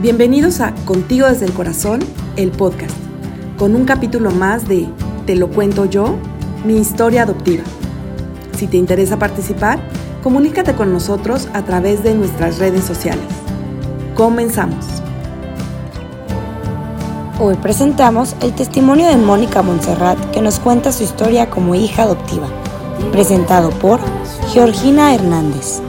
Bienvenidos a Contigo desde el Corazón, el podcast, con un capítulo más de Te lo cuento yo, mi historia adoptiva. Si te interesa participar, comunícate con nosotros a través de nuestras redes sociales. Comenzamos. Hoy presentamos el testimonio de Mónica Montserrat que nos cuenta su historia como hija adoptiva, presentado por Georgina Hernández.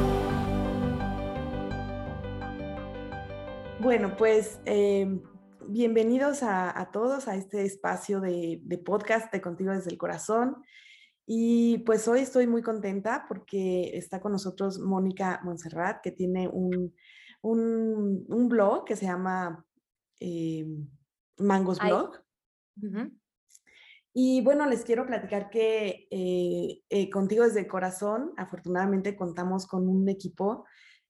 Pues eh, bienvenidos a, todos a este espacio de, podcast de Contigo desde el Corazón. Y pues hoy estoy muy contenta porque está con nosotros Mónica Montserrat, que tiene un, blog que se llama eh, Mangos Blog. Y bueno, les quiero platicar que eh, contigo desde el corazón, afortunadamente contamos con un equipo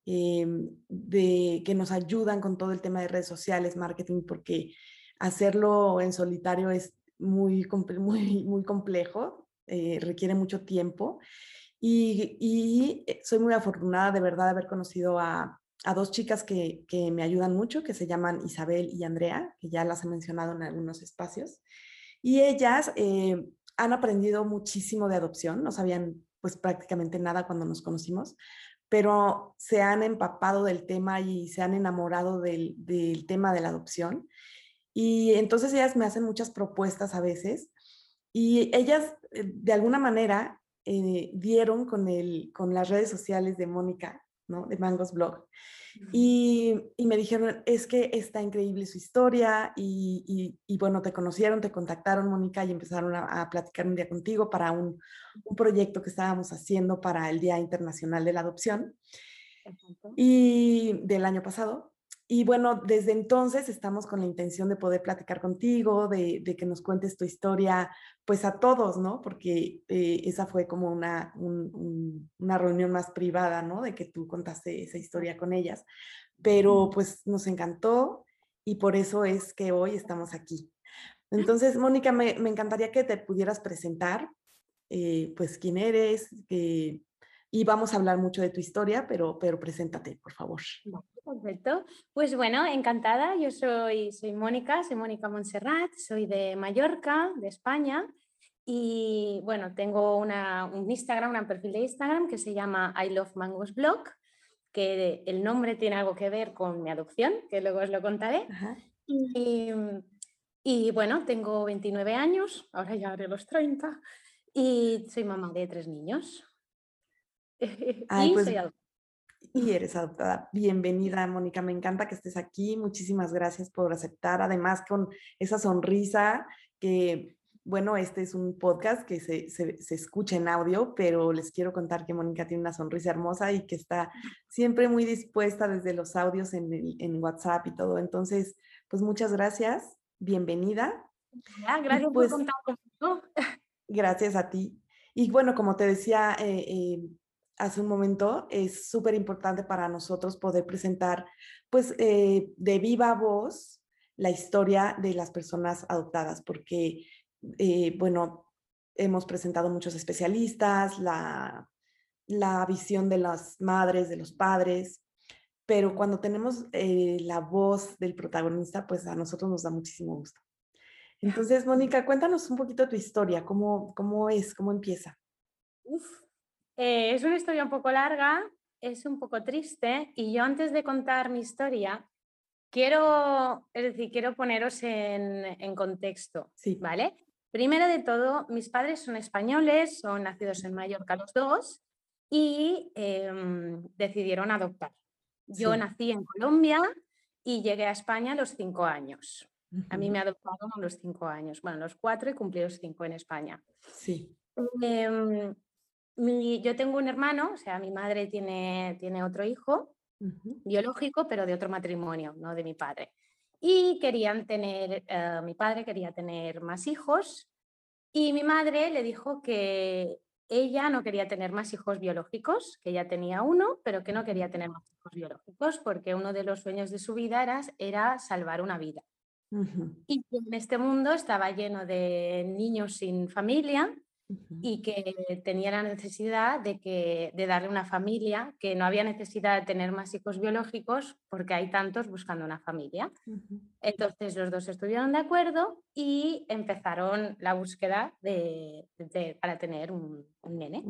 Em, de, que nos ayudan con todo el tema de redes sociales, marketing, porque hacerlo en solitario es muy, muy, muy complejo, eh, requiere mucho tiempo. Y, eh, soy muy afortunada de verdad de haber conocido a, dos chicas que, me ayudan mucho, que se llaman Isabel y Andrea, que ya las he mencionado en algunos espacios. Y ellas eh, han aprendido muchísimo de adopción, no sabían pues prácticamente nada cuando nos conocimos, pero se han empapado del tema y se han enamorado del, tema de la adopción. Y entonces ellas me hacen muchas propuestas a veces y ellas eh, de alguna manera eh, dieron con, el, con las redes sociales de Mónica, ¿no? de Mangos Blog. Y, me dijeron, es que está increíble su historia y, bueno, te conocieron, te contactaron, Mónica, y empezaron a, platicar un día contigo para un, proyecto que estábamos haciendo para el Día Internacional de la Adopción y del año pasado. Y bueno, desde entonces estamos con la intención de poder platicar contigo, de, que nos cuentes tu historia, pues a todos, ¿no? Porque eh, esa fue como una, una reunión más privada, ¿no? De que tú contaste esa historia con ellas. Pero pues nos encantó y por eso es que hoy estamos aquí. Entonces, Mónica, me, encantaría que te pudieras presentar, eh, pues quién eres, y vamos a hablar mucho de tu historia, pero, pero preséntate, por favor. Perfecto. Pues bueno, encantada. Yo soy, soy Mónica, soy Mónica Montserrat, soy de Mallorca, de España. Y bueno, tengo una, un Instagram, un perfil de Instagram que se llama I Love Mangos Blog, que el nombre tiene algo que ver con mi adopción, que luego os lo contaré. Y, y, bueno, tengo 29 años, ahora ya haré los 30, y soy mamá de tres niños. y pues soy y eres adoptada. Bienvenida, Mónica. Me encanta que estés aquí. Muchísimas gracias por aceptar. Además, con esa sonrisa que, bueno, este es un podcast que se, se, escucha en audio, pero les quiero contar que Mónica tiene una sonrisa hermosa y que está siempre muy dispuesta desde los audios en, en WhatsApp y todo. Entonces, pues muchas gracias. Bienvenida. gracias por pues contar conmigo. Gracias a ti. Y bueno, como te decía, eh, eh, hace un momento, es súper importante para nosotros poder presentar, pues, eh, de viva voz la historia de las personas adoptadas, porque, eh, bueno, hemos presentado muchos especialistas, la, la visión de las madres, de los padres, pero cuando tenemos eh, la voz del protagonista, pues a nosotros nos da muchísimo gusto. Entonces, Mónica, cuéntanos un poquito tu historia, cómo, cómo es, cómo empieza. Uf, eh, es una historia un poco larga, es un poco triste y yo antes de contar mi historia quiero, es decir, quiero poneros en, contexto, sí. ¿vale? Primero de todo, mis padres son españoles, son nacidos en Mallorca los dos y em, decidieron adoptar. Yo nací en Colombia y llegué a España a los cinco años. A mí me adoptaron a los cinco años, bueno, los cuatro y cumplí los cinco en España. Sí. Yo tengo un hermano, o sea, mi madre tiene, tiene otro hijo biológico, pero de otro matrimonio, no de mi padre. Y querían tener, eh, mi padre quería tener más hijos y mi madre le dijo que ella no quería tener más hijos biológicos, que ya tenía uno, pero que no quería tener más hijos biológicos porque uno de los sueños de su vida era, era salvar una vida. Y en este mundo estaba lleno de niños sin familia y que tenía la necesidad de, que, de darle una familia, que no había necesidad de tener más hijos biológicos porque hay tantos buscando una familia. Entonces los dos estuvieron de acuerdo y empezaron la búsqueda de, para tener un, nene.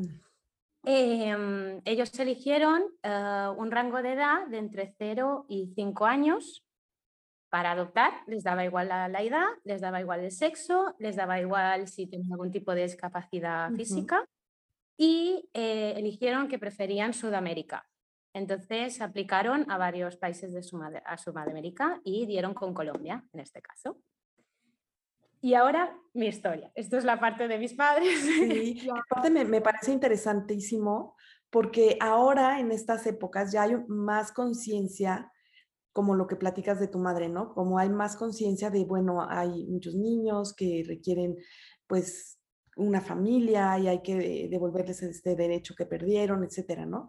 Em, ellos eligieron eh, un rango de edad de entre 0 y 5 años para adoptar, les daba igual la, edad, les daba igual el sexo, les daba igual si tenían algún tipo de discapacidad física y eh, eligieron que preferían Sudamérica. Entonces aplicaron a varios países de a Sudamérica y dieron con Colombia en este caso. Y ahora mi historia. Esto es la parte de mis padres. Sí, aparte me, me parece interesantísimo porque ahora en estas épocas ya hay más conciencia como lo que platicas de tu madre, ¿no? Como hay más conciencia de, bueno, hay muchos niños que requieren, pues, una familia y hay que devolverles este derecho que perdieron, etcétera, ¿no?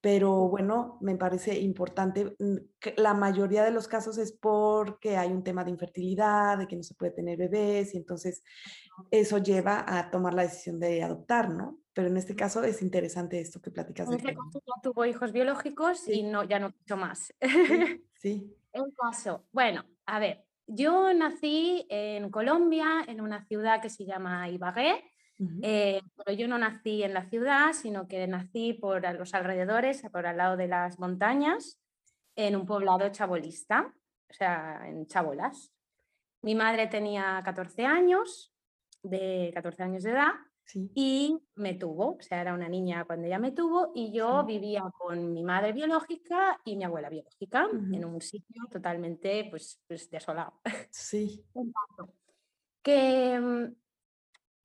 Pero bueno, me parece importante, mm, la mayoría de los casos es porque hay un tema de infertilidad, de que no se puede tener bebés y entonces eso lleva a tomar la decisión de adoptar, ¿no? Pero en este caso es interesante esto que platicas. En este caso ya tuvo hijos biológicos y no, ya no quiso más. Sí. El caso, bueno, a ver, yo nací en Colombia, en una ciudad que se llama Ibagué, eh, pero yo no nací en la ciudad, sino que nací por los alrededores, por al lado de las montañas, en un poblado chabolista, o sea, en Chabolas. Mi madre tenía 14 años, de 14 años de edad, y me tuvo, o sea, era una niña cuando ella me tuvo y yo vivía con mi madre biológica y mi abuela biológica en un sitio totalmente pues, pues desolado. Sí. que mm,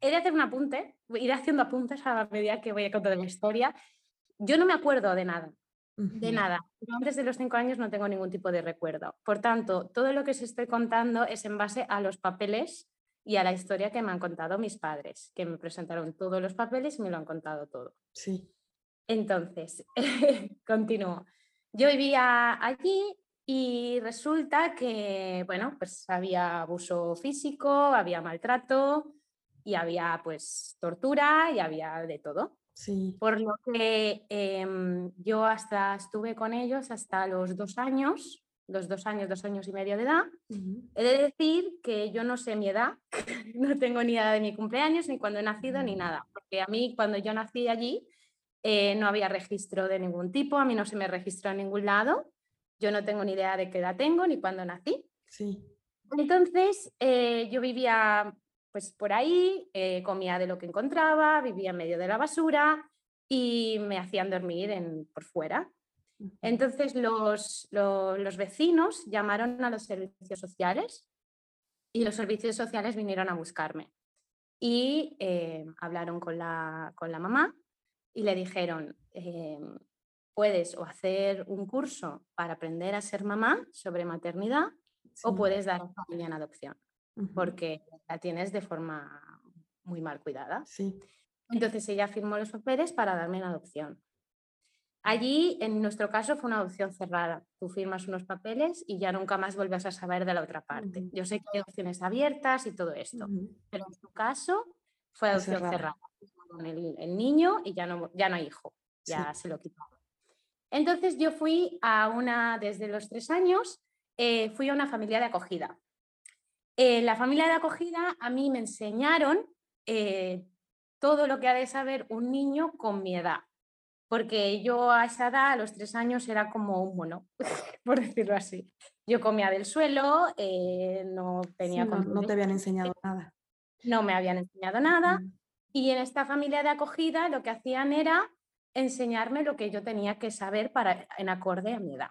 he de hacer un apunte, ir haciendo apuntes a medida que voy a contar la historia. Yo no me acuerdo de nada, de nada. Yo antes de los cinco años no tengo ningún tipo de recuerdo. Por tanto, todo lo que os estoy contando es en base a los papeles y a la historia que me han contado mis padres, que me presentaron todos los papeles y me lo han contado todo. Sí. Entonces, continúo. Yo vivía allí y resulta que, bueno, pues había abuso físico, había maltrato y había pues tortura y había de todo. Sí. Por lo que em, yo hasta estuve con ellos hasta los dos años los dos años, dos años y medio de edad. He de decir que yo no sé mi edad, no tengo ni idea de mi cumpleaños, ni cuando he nacido, ni nada. Porque a mí, cuando yo nací allí, eh, no había registro de ningún tipo, a mí no se me registró en ningún lado. Yo no tengo ni idea de qué edad tengo, ni cuándo nací. Sí. Entonces, eh, yo vivía pues por ahí, eh, comía de lo que encontraba, vivía en medio de la basura y me hacían dormir en, por fuera. Entonces los, los, vecinos llamaron a los servicios sociales y los servicios sociales vinieron a buscarme y eh, hablaron con la, con la, mamá y le dijeron, eh, puedes o hacer un curso para aprender a ser mamá sobre maternidad o puedes dar a familia en adopción, porque la tienes de forma muy mal cuidada. Sí. Entonces ella firmó los papeles para darme en adopción. Allí, en nuestro caso, fue una adopción cerrada. Tú firmas unos papeles y ya nunca más vuelves a saber de la otra parte. Yo sé que hay opciones abiertas y todo esto, pero en tu caso fue adopción cerrada. Con el, niño y ya no, ya no hay hijo, ya se lo quitaron. Entonces yo fui a una, desde los tres años, eh, fui a una familia de acogida. En la familia de acogida a mí me enseñaron eh, todo lo que ha de saber un niño con mi edad porque yo a esa edad, a los tres años, era como un mono, por decirlo así. Yo comía del suelo, eh, no tenía... no, te habían enseñado nada. No me habían enseñado nada. Y en esta familia de acogida lo que hacían era enseñarme lo que yo tenía que saber para, en acorde a mi edad.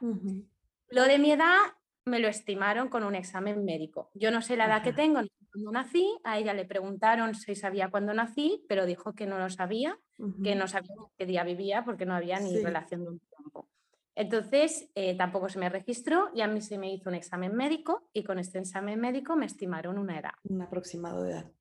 Lo de mi edad me lo estimaron con un examen médico. Yo no sé la edad que tengo cuando nací, a ella le preguntaron si sabía cuándo nací, pero dijo que no lo sabía, que no sabía qué día vivía porque no había ni relación de un tiempo. Entonces, eh, tampoco se me registró y a mí se me hizo un examen médico y con este examen médico me estimaron una edad. Un aproximado de edad.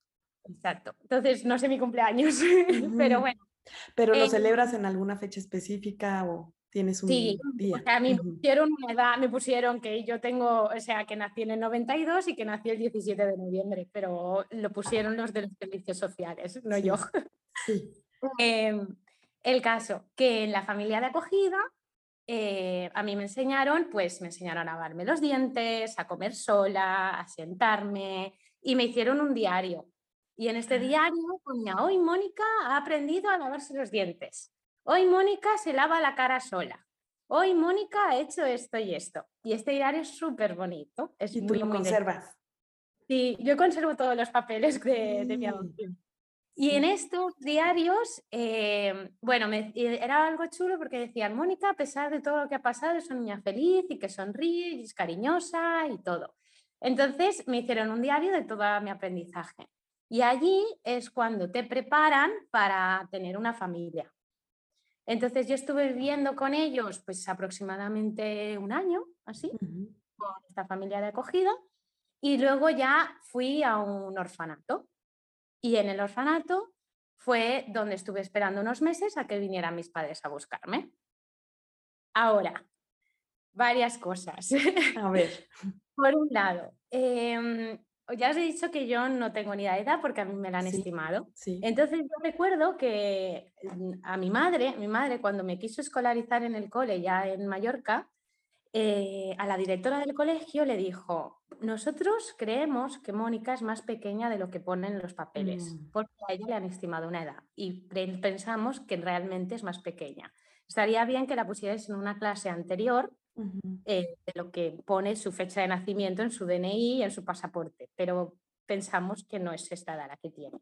Exacto. Entonces, no sé mi cumpleaños, pero bueno. ¿Pero lo celebras en alguna fecha específica o Tienes un Sí, día. a mí me pusieron una edad, me pusieron que yo tengo, o sea, que nací en el 92 y que nací el 17 de noviembre, pero lo pusieron los de los servicios sociales, no Sí. yo. Sí. Em, el caso, que en la familia de acogida eh, a mí me enseñaron, pues me enseñaron a lavarme los dientes, a comer sola, a sentarme y me hicieron un diario. Y en este Ah. diario ponía, hoy Mónica ha aprendido a lavarse los dientes. Hoy Mónica se lava la cara sola. Hoy Mónica ha hecho esto y esto. Y este diario es súper bonito. Es Y tú muy, lo muy conservas. Sí, yo conservo todos los papeles de, de mi Sí. adopción. Y en estos diarios, eh, bueno, me- era algo chulo porque decían, Mónica, a pesar de todo lo que ha pasado, es una niña feliz y que sonríe y es cariñosa y todo. Entonces me hicieron un diario de todo mi aprendizaje. Y allí es cuando te preparan para tener una familia. Entonces yo estuve viviendo con ellos pues aproximadamente un año, así, con esta familia de acogida y luego ya fui a un orfanato. Y en el orfanato fue donde estuve esperando unos meses a que vinieran mis padres a buscarme. Ahora, varias cosas. A ver. Por un lado, em, ya os he dicho que yo no tengo ni la edad porque a mí me la han Sí. estimado. Sí. Entonces yo recuerdo que mm, a mi madre, mi madre cuando me quiso escolarizar en el cole ya en Mallorca, eh, a la directora del colegio le dijo, nosotros creemos que Mónica es más pequeña de lo que ponen en los papeles, Mm. porque a ella le han estimado una edad y pensamos que realmente es más pequeña. Estaría bien que la pusierais en una clase anterior Eh, de lo que pone su fecha de nacimiento en su DNI y en su pasaporte, pero pensamos que no es esta edad la que tiene.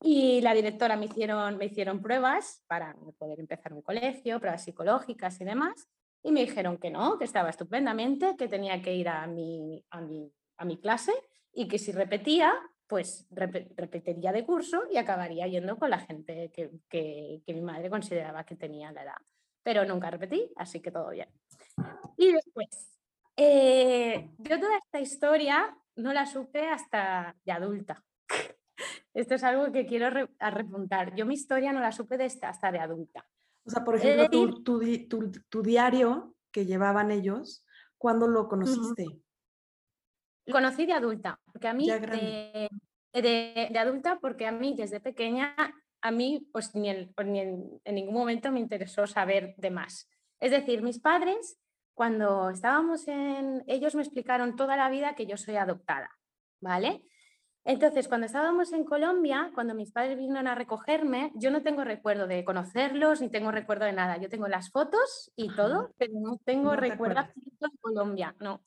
Y la directora me hicieron, me hicieron pruebas para poder empezar un colegio, pruebas psicológicas y demás, y me dijeron que no, que estaba estupendamente, que tenía que ir a mi, a mi, a mi clase y que si repetía, pues repe- repetiría de curso y acabaría yendo con la gente que, que- que mi madre consideraba que tenía la edad. Pero nunca repetí, así que todo bien. Y después, eh, yo toda esta historia no la supe hasta de adulta. Esto es algo que quiero re- repuntar. Yo mi historia no la supe de esta- hasta de adulta. O sea, por de ejemplo, tu, tu tu- tu diario que llevaban ellos, ¿cuándo lo conociste? Lo conocí de adulta, porque a mí, grande. de, de- de adulta, porque a mí desde pequeña, a mí pues ni, en, pues, ni en ningún momento me interesó saber de más. Es decir, mis padres, cuando estábamos en, ellos me explicaron toda la vida que yo soy adoptada, ¿vale? Entonces, cuando estábamos en Colombia, cuando mis padres vinieron a recogerme, yo no tengo recuerdo de conocerlos, ni tengo recuerdo de nada. Yo tengo las fotos y todo, pero no tengo No recuerdo de Colombia, no.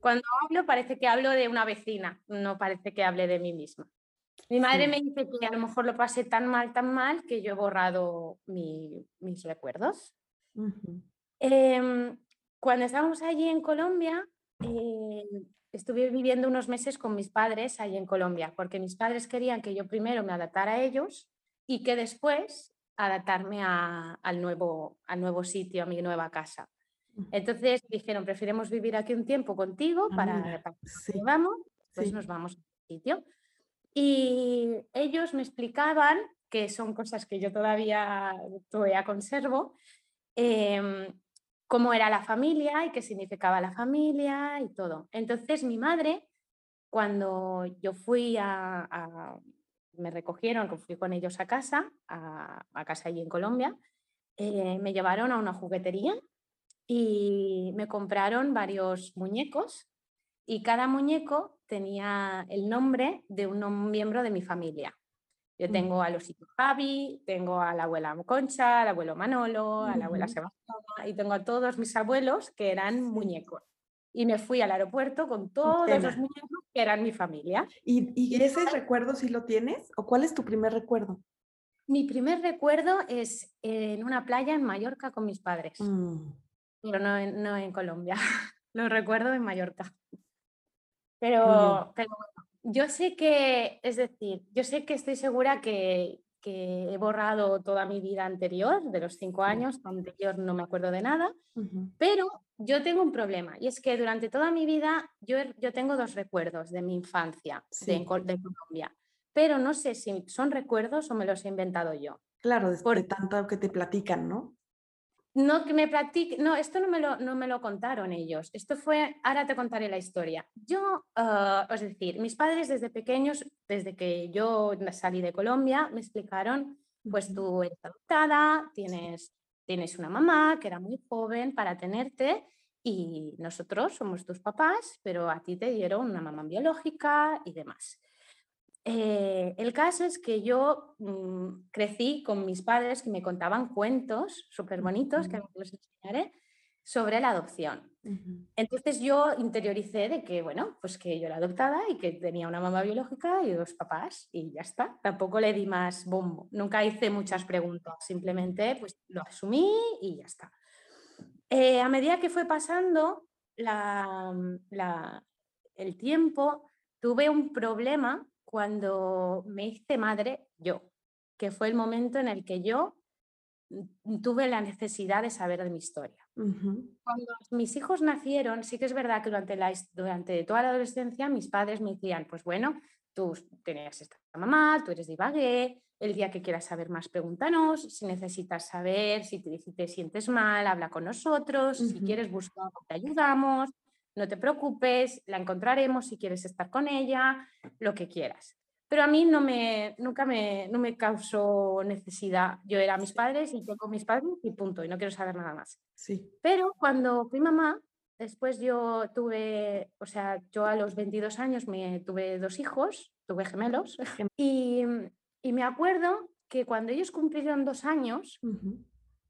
Cuando hablo parece que hablo de una vecina, no parece que hable de mí misma. Mi madre Sí. me dice que a lo mejor lo pasé tan mal, tan mal, que yo he borrado mi- mis recuerdos. Em, cuando estábamos allí en Colombia, eh, estuve viviendo unos meses con mis padres allí en Colombia, porque mis padres querían que yo primero me adaptara a ellos y que después adaptarme a- al, nuevo, al nuevo sitio, a mi nueva casa. Entonces dijeron, preferimos vivir aquí un tiempo contigo Ah, para, que sí, vamos, pues sí. nos vamos a un sitio. Y ellos me explicaban, que son cosas que yo todavía, todavía conservo, em, cómo era la familia y qué significaba la familia y todo. Entonces mi madre, cuando yo fui a, me recogieron, fui con ellos a casa, a, casa allí en Colombia, eh, me llevaron a una juguetería y me compraron varios muñecos y cada muñeco tenía el nombre de un miembro de mi familia. Yo tengo Ujú. al osito Javi, tengo a la abuela Concha, al abuelo Manolo, a la abuela. Sebastián y tengo a todos mis abuelos que eran muñecos. Y me fui al aeropuerto con todos los Llena. muñecos que eran mi familia. ¿Y, y ese recuerdo sí lo tienes? ¿O cuál es tu primer recuerdo? Mi primer recuerdo es en una playa en Mallorca con mis padres, Mm, pero no en, no en Colombia. Lo recuerdo en Mallorca. Pero, pero bueno, yo sé que, es decir, yo sé que estoy segura que, que he borrado toda mi vida anterior, de los cinco años, anterior no me acuerdo de nada, pero yo tengo un problema y es que durante toda mi vida yo, tengo dos recuerdos de mi infancia de, en Sí. Col- de Colombia, pero no sé si son recuerdos o me los he inventado yo. Claro, de, Por- de tanto que te platican, ¿no? No, que me practique, no, esto no me, lo, no me lo contaron ellos. Esto fue, ahora te contaré la historia. Yo, uh, es decir, mis padres desde pequeños, desde que yo salí de Colombia, me explicaron, pues tú eres adoptada, tienes, tienes una mamá que era muy joven para tenerte y nosotros somos tus papás, pero a ti te dieron una mamá biológica y demás. Eh, el caso es que yo mm, crecí con mis padres que me contaban cuentos súper bonitos, que os enseñaré, sobre la adopción. Entonces yo interioricé de que, bueno, pues que yo era adoptada y que tenía una mamá biológica y dos papás y ya está. Tampoco le di más bombo. Nunca hice muchas preguntas, simplemente pues lo asumí y ya está. Eh, a medida que fue pasando el tiempo, tuve un problema cuando me hice madre yo, que fue el momento en el que yo mm, tuve la necesidad de saber de mi historia. Cuando mis hijos nacieron, sí que es verdad que durante, la, durante toda la adolescencia mis padres me decían, pues bueno, tú tenías esta mamá, tú eres de Ibagué, el día que quieras saber más, pregúntanos, si necesitas saber, si te, si te sientes mal, habla con nosotros, si quieres buscar, te ayudamos, no te preocupes, la encontraremos si quieres estar con ella, lo que quieras. Pero a mí no me, nunca me, no me causó necesidad. Yo era mis padres y tengo mis padres y punto, y no quiero saber nada más. Sí. Pero cuando fui mamá, después yo tuve, o sea, yo a los 22 años me tuve dos hijos, tuve gemelos, y, y me acuerdo que cuando ellos cumplieron dos años,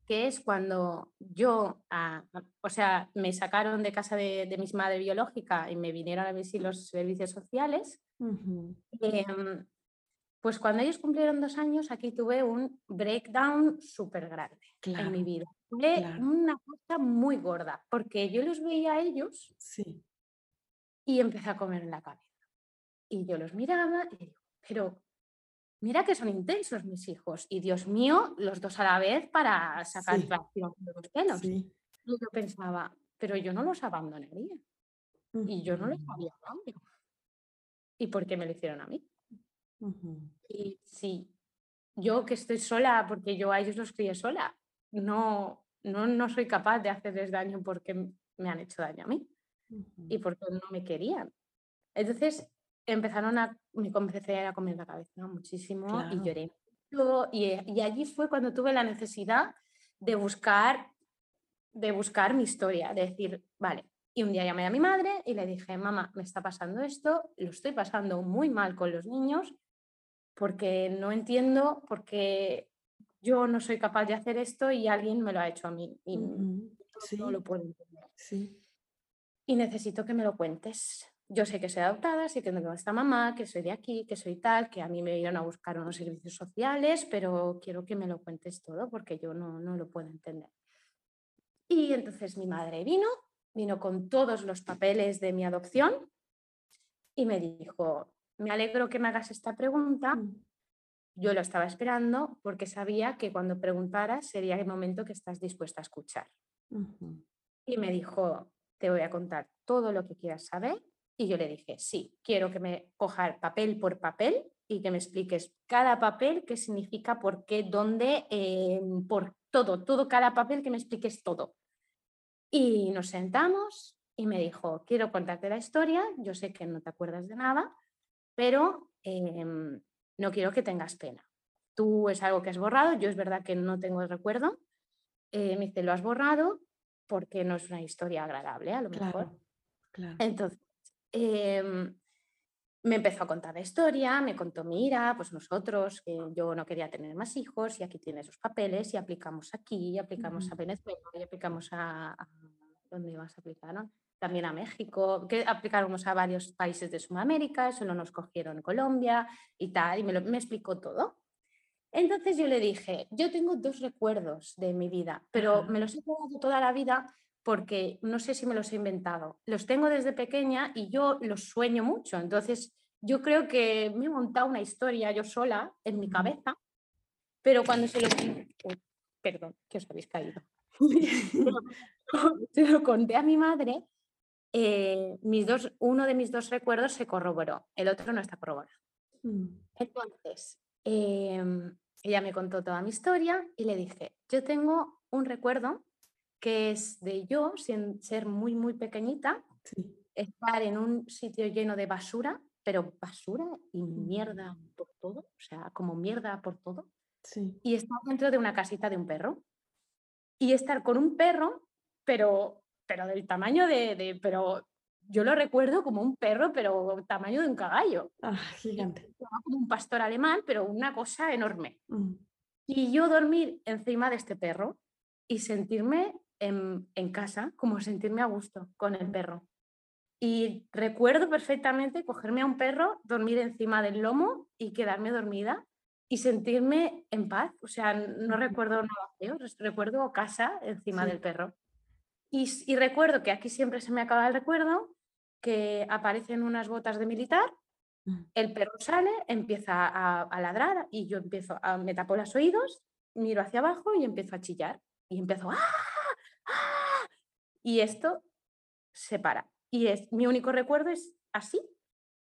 que es cuando yo, ah, o sea, me sacaron de casa de, de mis madre biológica y me vinieron a visitar los servicios sociales. Em, pues cuando ellos cumplieron dos años, aquí tuve un breakdown súper grande en mi vida. Fue una cosa muy gorda, porque yo los veía a ellos sí. y empecé a comer en la cabeza. Y yo los miraba y digo, pero mira que son intensos mis hijos y Dios mío, los dos a la vez para sacar tracción de los pelos. Y yo pensaba, pero yo no los abandonaría. Y yo no los había cambio. ¿Y por qué me lo hicieron a mí? Y sí, yo que estoy sola, porque yo a ellos los crié sola, no, no, no soy capaz de hacerles daño porque me han hecho daño a mí y porque no me querían. Entonces, empezaron a, me comencé a comer la cabeza muchísimo y lloré. Y, y, allí fue cuando tuve la necesidad de buscar, de buscar mi historia, de decir, vale. Y un día llamé a mi madre y le dije, mamá, me está pasando esto, lo estoy pasando muy mal con los niños porque no entiendo, porque yo no soy capaz de hacer esto y alguien me lo ha hecho a mí y no lo puedo entender. Sí. Y necesito que me lo cuentes yo sé que soy adoptada, sé que tengo esta mamá, que soy de aquí, que soy tal, que a mí me vinieron a buscar unos servicios sociales, pero quiero que me lo cuentes todo porque yo no, no lo puedo entender. Y entonces mi madre vino, vino con todos los papeles de mi adopción y me dijo, me alegro que me hagas esta pregunta. Mm. Yo lo estaba esperando porque sabía que cuando preguntaras sería el momento que estás dispuesta a escuchar. Y me dijo, te voy a contar todo lo que quieras saber y yo le dije, sí, quiero que me coja papel por papel y que me expliques cada papel, qué significa, por qué, dónde, eh, por todo, todo, cada papel, que me expliques todo. Y nos sentamos y me dijo, quiero contarte la historia, yo sé que no te acuerdas de nada, pero em, no quiero que tengas pena. Tú es algo que has borrado, yo es verdad que no tengo el recuerdo. Eh, me dice, lo has borrado porque no es una historia agradable, a lo mejor. Claro. Entonces, Em, me empezó a contar la historia, me contó, mira, pues nosotros, que yo no quería tener más hijos y aquí tienes los papeles y aplicamos aquí, y aplicamos a Venezuela y aplicamos a, ¿dónde a aplicar? También a México, que aplicamos a varios países de Sudamérica, solo nos cogieron Colombia y tal, y me, lo, me explicó todo. Entonces yo le dije, yo tengo dos recuerdos de mi vida, pero me los he quedado toda la vida porque no sé si me los he inventado. Los tengo desde pequeña y yo los sueño mucho. Entonces, yo creo que me he montado una historia yo sola en mi cabeza, pero cuando se lo... perdón, que os habéis caído. se lo conté a mi madre, eh, mis dos, uno de mis dos recuerdos se corroboró, el otro no está corroborado. Mm. Entonces, em, ella me contó toda mi historia y le dije, yo tengo un recuerdo que es de yo, sin ser muy, muy pequeñita, estar en un sitio lleno de basura, pero basura y mierda por todo, o sea, como mierda por todo. Y estar dentro de una casita de un perro. Y estar con un perro, pero, pero del tamaño de, pero yo lo recuerdo como un perro, pero tamaño de un caballo. Ah, gigante. Como un pastor alemán, pero una cosa enorme. Mm. Y yo dormir encima de este perro y sentirme en, casa, como sentirme a gusto con el perro. Y recuerdo perfectamente cogerme a un perro, dormir encima del lomo y quedarme dormida y sentirme en paz. O sea, no recuerdo nada feo, recuerdo casa encima del perro. Y, y, recuerdo que aquí siempre se me acaba el recuerdo, que aparecen unas botas de militar, mm. el perro sale, empieza a, ladrar y yo empiezo a, me tapo los oídos, miro hacia abajo y empiezo a chillar. Y empiezo. ¡ah! Y esto se para. Y es, mi único recuerdo es así.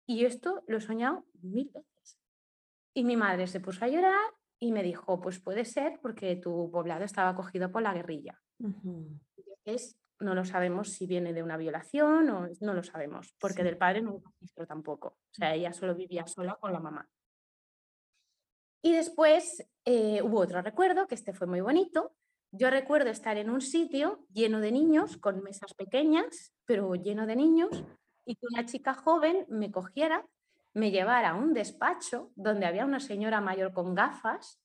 Y esto lo he soñado mil veces. Y mi madre se puso a llorar y me dijo, pues puede ser porque tu poblado estaba cogido por la guerrilla. Es no lo sabemos si viene de una violación o no lo sabemos, porque del padre no hubo registro tampoco. O sea, ella solo vivía sola con la mamá. Y después eh, hubo otro recuerdo, que este fue muy bonito. Yo recuerdo estar en un sitio lleno de niños, con mesas pequeñas, pero lleno de niños, y que una chica joven me cogiera, me llevara a un despacho donde había una señora mayor con gafas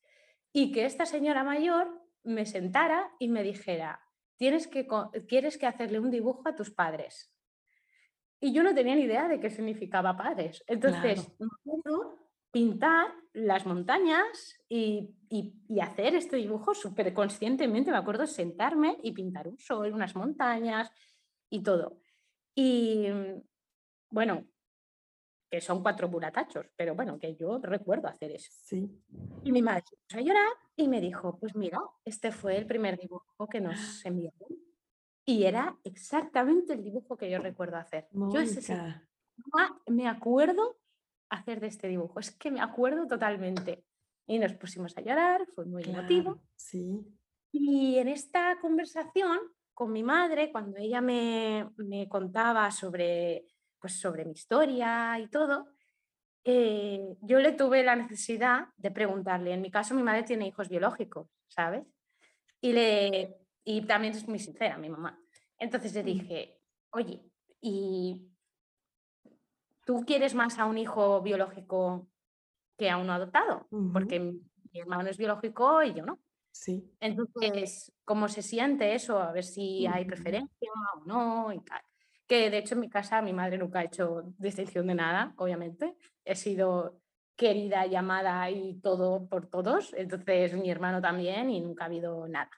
y que esta señora mayor me sentara y me dijera, tienes que, quieres que hacerle un dibujo a tus padres. Y yo no tenía ni idea de qué significaba padres. Entonces, pintar las montañas y, hacer este dibujo súper conscientemente. Me acuerdo sentarme y pintar un sol, unas montañas y todo. Y bueno, que son cuatro buratachos, pero bueno, que yo recuerdo hacer eso. Sí. Y mi madre se puso a llorar y me dijo, pues mira, este fue el primer dibujo que nos enviaron. Y era exactamente el dibujo que yo recuerdo hacer. Yo ese me acuerdo hacer de este dibujo, es que me acuerdo totalmente. Y nos pusimos a llorar, fue muy emotivo. Sí. Y en esta conversación con mi madre, cuando ella me, me contaba sobre pues sobre mi historia y todo, eh, yo le tuve la necesidad de preguntarle. En mi caso, mi madre tiene hijos biológicos, ¿sabes? Y, le, y también es muy sincera, mi mamá. Entonces le mm. dije, oye, ¿y tú quieres más a un hijo biológico que a uno adoptado? Porque mi hermano es biológico y yo no. Sí. Entonces, ¿cómo se siente eso? A ver si hay preferencia o no y tal que de hecho en mi casa mi madre nunca ha hecho distinción de nada, obviamente. He sido querida, llamada y todo por todos, entonces mi hermano también y nunca ha habido nada.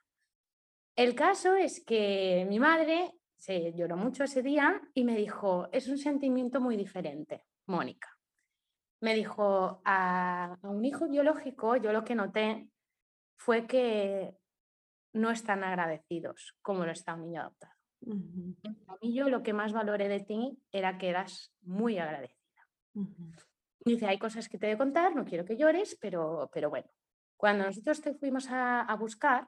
El caso es que mi madre se lloró mucho ese día y me dijo, es un sentimiento muy diferente, Mónica. Me dijo, a, a un hijo biológico yo lo que noté fue que no están agradecidos como lo está un niño adoptado. A mí yo lo que más valoré de ti era que eras muy agradecida. Dice, hay cosas que te voy contar, no quiero que llores, pero, pero bueno. Cuando nosotros te fuimos a, buscar,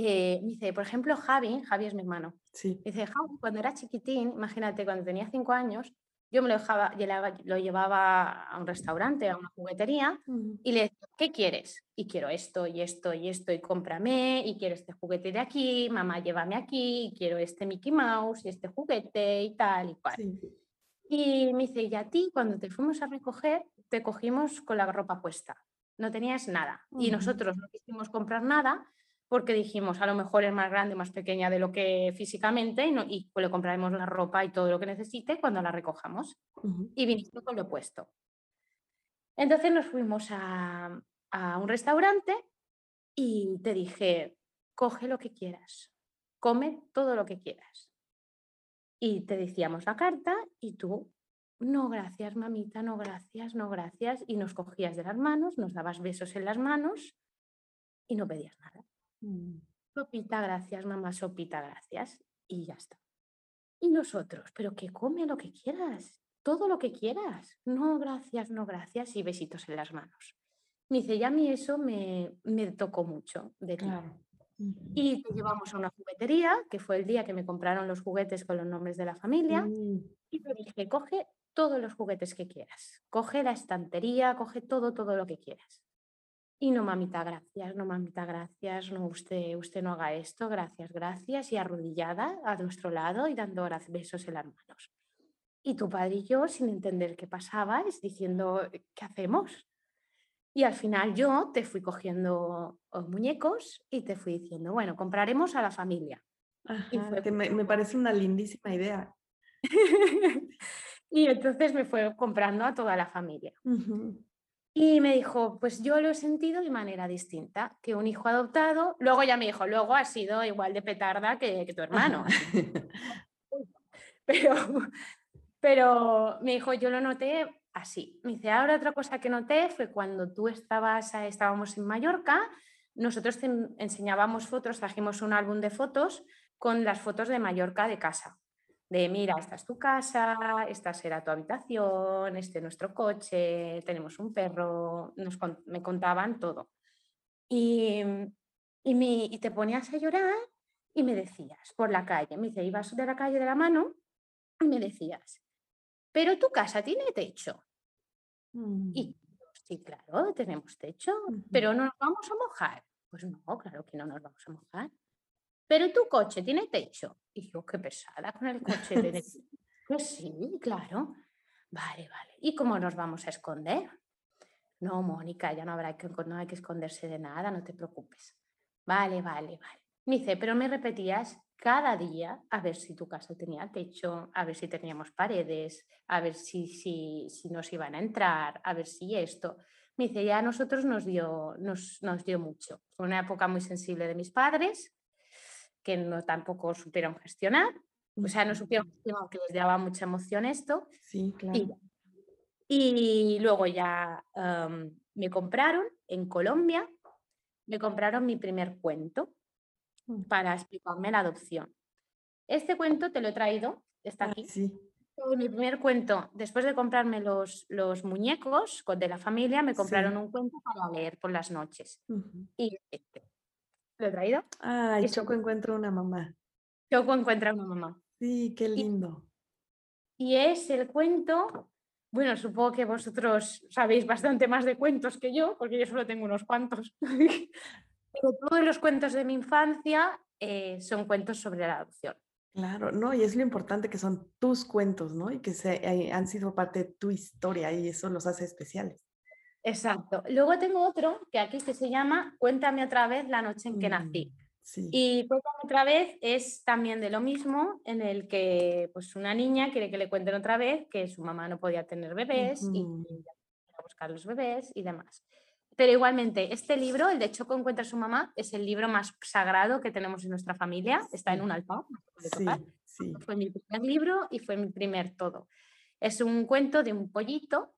eh, dice, por ejemplo, Javi, Javi es mi hermano. Sí. Dice, Javi, cuando era chiquitín, imagínate, cuando tenía cinco años, yo me lo, dejaba, lo llevaba a un restaurante, a una juguetería, y le decía, ¿qué quieres? Y quiero esto, y esto, y esto, y cómprame, y quiero este juguete de aquí, mamá, llévame aquí, y quiero este Mickey Mouse, y este juguete, y tal, y cual. Y me dice, y a ti, cuando te fuimos a recoger, te cogimos con la ropa puesta, no tenías nada. Y nosotros no quisimos comprar nada, porque dijimos, a lo mejor es más grande, más pequeña de lo que físicamente y, no, y pues le compraremos la ropa y todo lo que necesite cuando la recojamos. Y viniste con lo opuesto. Entonces nos fuimos a, a un restaurante y te dije, coge lo que quieras, come todo lo que quieras. Y te decíamos la carta y tú, no gracias, mamita, no gracias, no gracias. Y nos cogías de las manos, nos dabas besos en las manos y no pedías nada. Mm. Sopita, gracias, mamá, sopita, gracias. Y ya está. Y nosotros, pero que come lo que quieras, todo lo que quieras. No, gracias, no, gracias. Y besitos en las manos. Me dice, ya a mí eso me, me tocó mucho de ti. y te llevamos a una juguetería, que fue el día que me compraron los juguetes con los nombres de la familia, mm. y te dije, coge todos los juguetes que quieras, coge la estantería, coge todo, todo lo que quieras. Y no, mamita, gracias, no, mamita, gracias, no, usted, usted no haga esto, gracias, gracias, y arrodillada a nuestro lado y dando besos en las manos. Y tu padre y yo, sin entender qué pasaba, es diciendo, ¿qué hacemos? Y al final yo te fui cogiendo muñecos y te fui diciendo, bueno, compraremos a la familia. que me, parece una lindísima idea. y entonces me fue comprando a toda la familia. Y me dijo, pues yo lo he sentido de manera distinta, que un hijo adoptado, luego ya me dijo, luego ha sido igual de petarda que, que tu hermano. pero, pero me dijo, yo lo noté así. Me dice, ahora otra cosa que noté fue cuando tú estabas, eh, estábamos en Mallorca, nosotros te enseñábamos fotos, trajimos un álbum de fotos con las fotos de Mallorca de casa. De mira, esta es tu casa, esta será tu habitación, este es nuestro coche, tenemos un perro, nos, me contaban todo. Y, y, me, y te ponías a llorar y me decías por la calle, me dice, ibas de la calle de la mano y me decías, pero tu casa tiene techo. Mm. Y sí, claro, tenemos techo, pero no nos vamos a mojar. Pues no, claro que no nos vamos a mojar. Pero tu coche tiene techo. Y yo, qué pesada con el coche. Tiene... pues sí, claro. Vale, vale. ¿Y cómo nos vamos a esconder? No, Mónica, ya no habrá que, no hay que esconderse de nada, no te preocupes. Vale, vale, vale. Me dice, pero me repetías cada día a ver si tu casa tenía techo, a ver si teníamos paredes, a ver si, si, si nos iban a entrar, a ver si esto. Me dice, ya a nosotros nos dio, nos, nos dio mucho. Fue una época muy sensible de mis padres, que no tampoco supieron gestionar. O sea, no supieron gestionar, que les daba mucha emoción esto. Sí, claro. Y, luego ya em, me compraron en Colombia, me compraron mi primer cuento Mm. para explicarme la adopción. Este cuento te lo he traído, está ah, aquí. sí. Mi primer cuento, después de comprarme los, los muñecos de la familia, me compraron un cuento para leer por las noches. Y este, ¿lo he traído? Ah, y Choco encuentra una mamá. Choco encuentra una mamá. Sí, qué lindo. Y, y es el cuento bueno, supongo que vosotros sabéis bastante más de cuentos que yo, porque yo solo tengo unos cuantos. todos los cuentos de mi infancia eh, son cuentos sobre la adopción. Claro, no, y es lo importante que son tus cuentos, ¿no? Y que se, eh, han sido parte de tu historia y eso los hace especiales. Exacto. Luego tengo otro que aquí que se llama Cuéntame otra vez la noche en que nací. Mm, sí. Y Cuéntame otra vez es también de lo mismo, en el que pues una niña quiere que le cuenten otra vez que su mamá no podía tener bebés y a buscar los bebés y demás. Pero igualmente, este libro, el de Choco encuentra a su mamá, es el libro más sagrado que tenemos en nuestra familia. Está en un altar. Fue mi primer libro y fue mi primer todo. Es un cuento de un pollito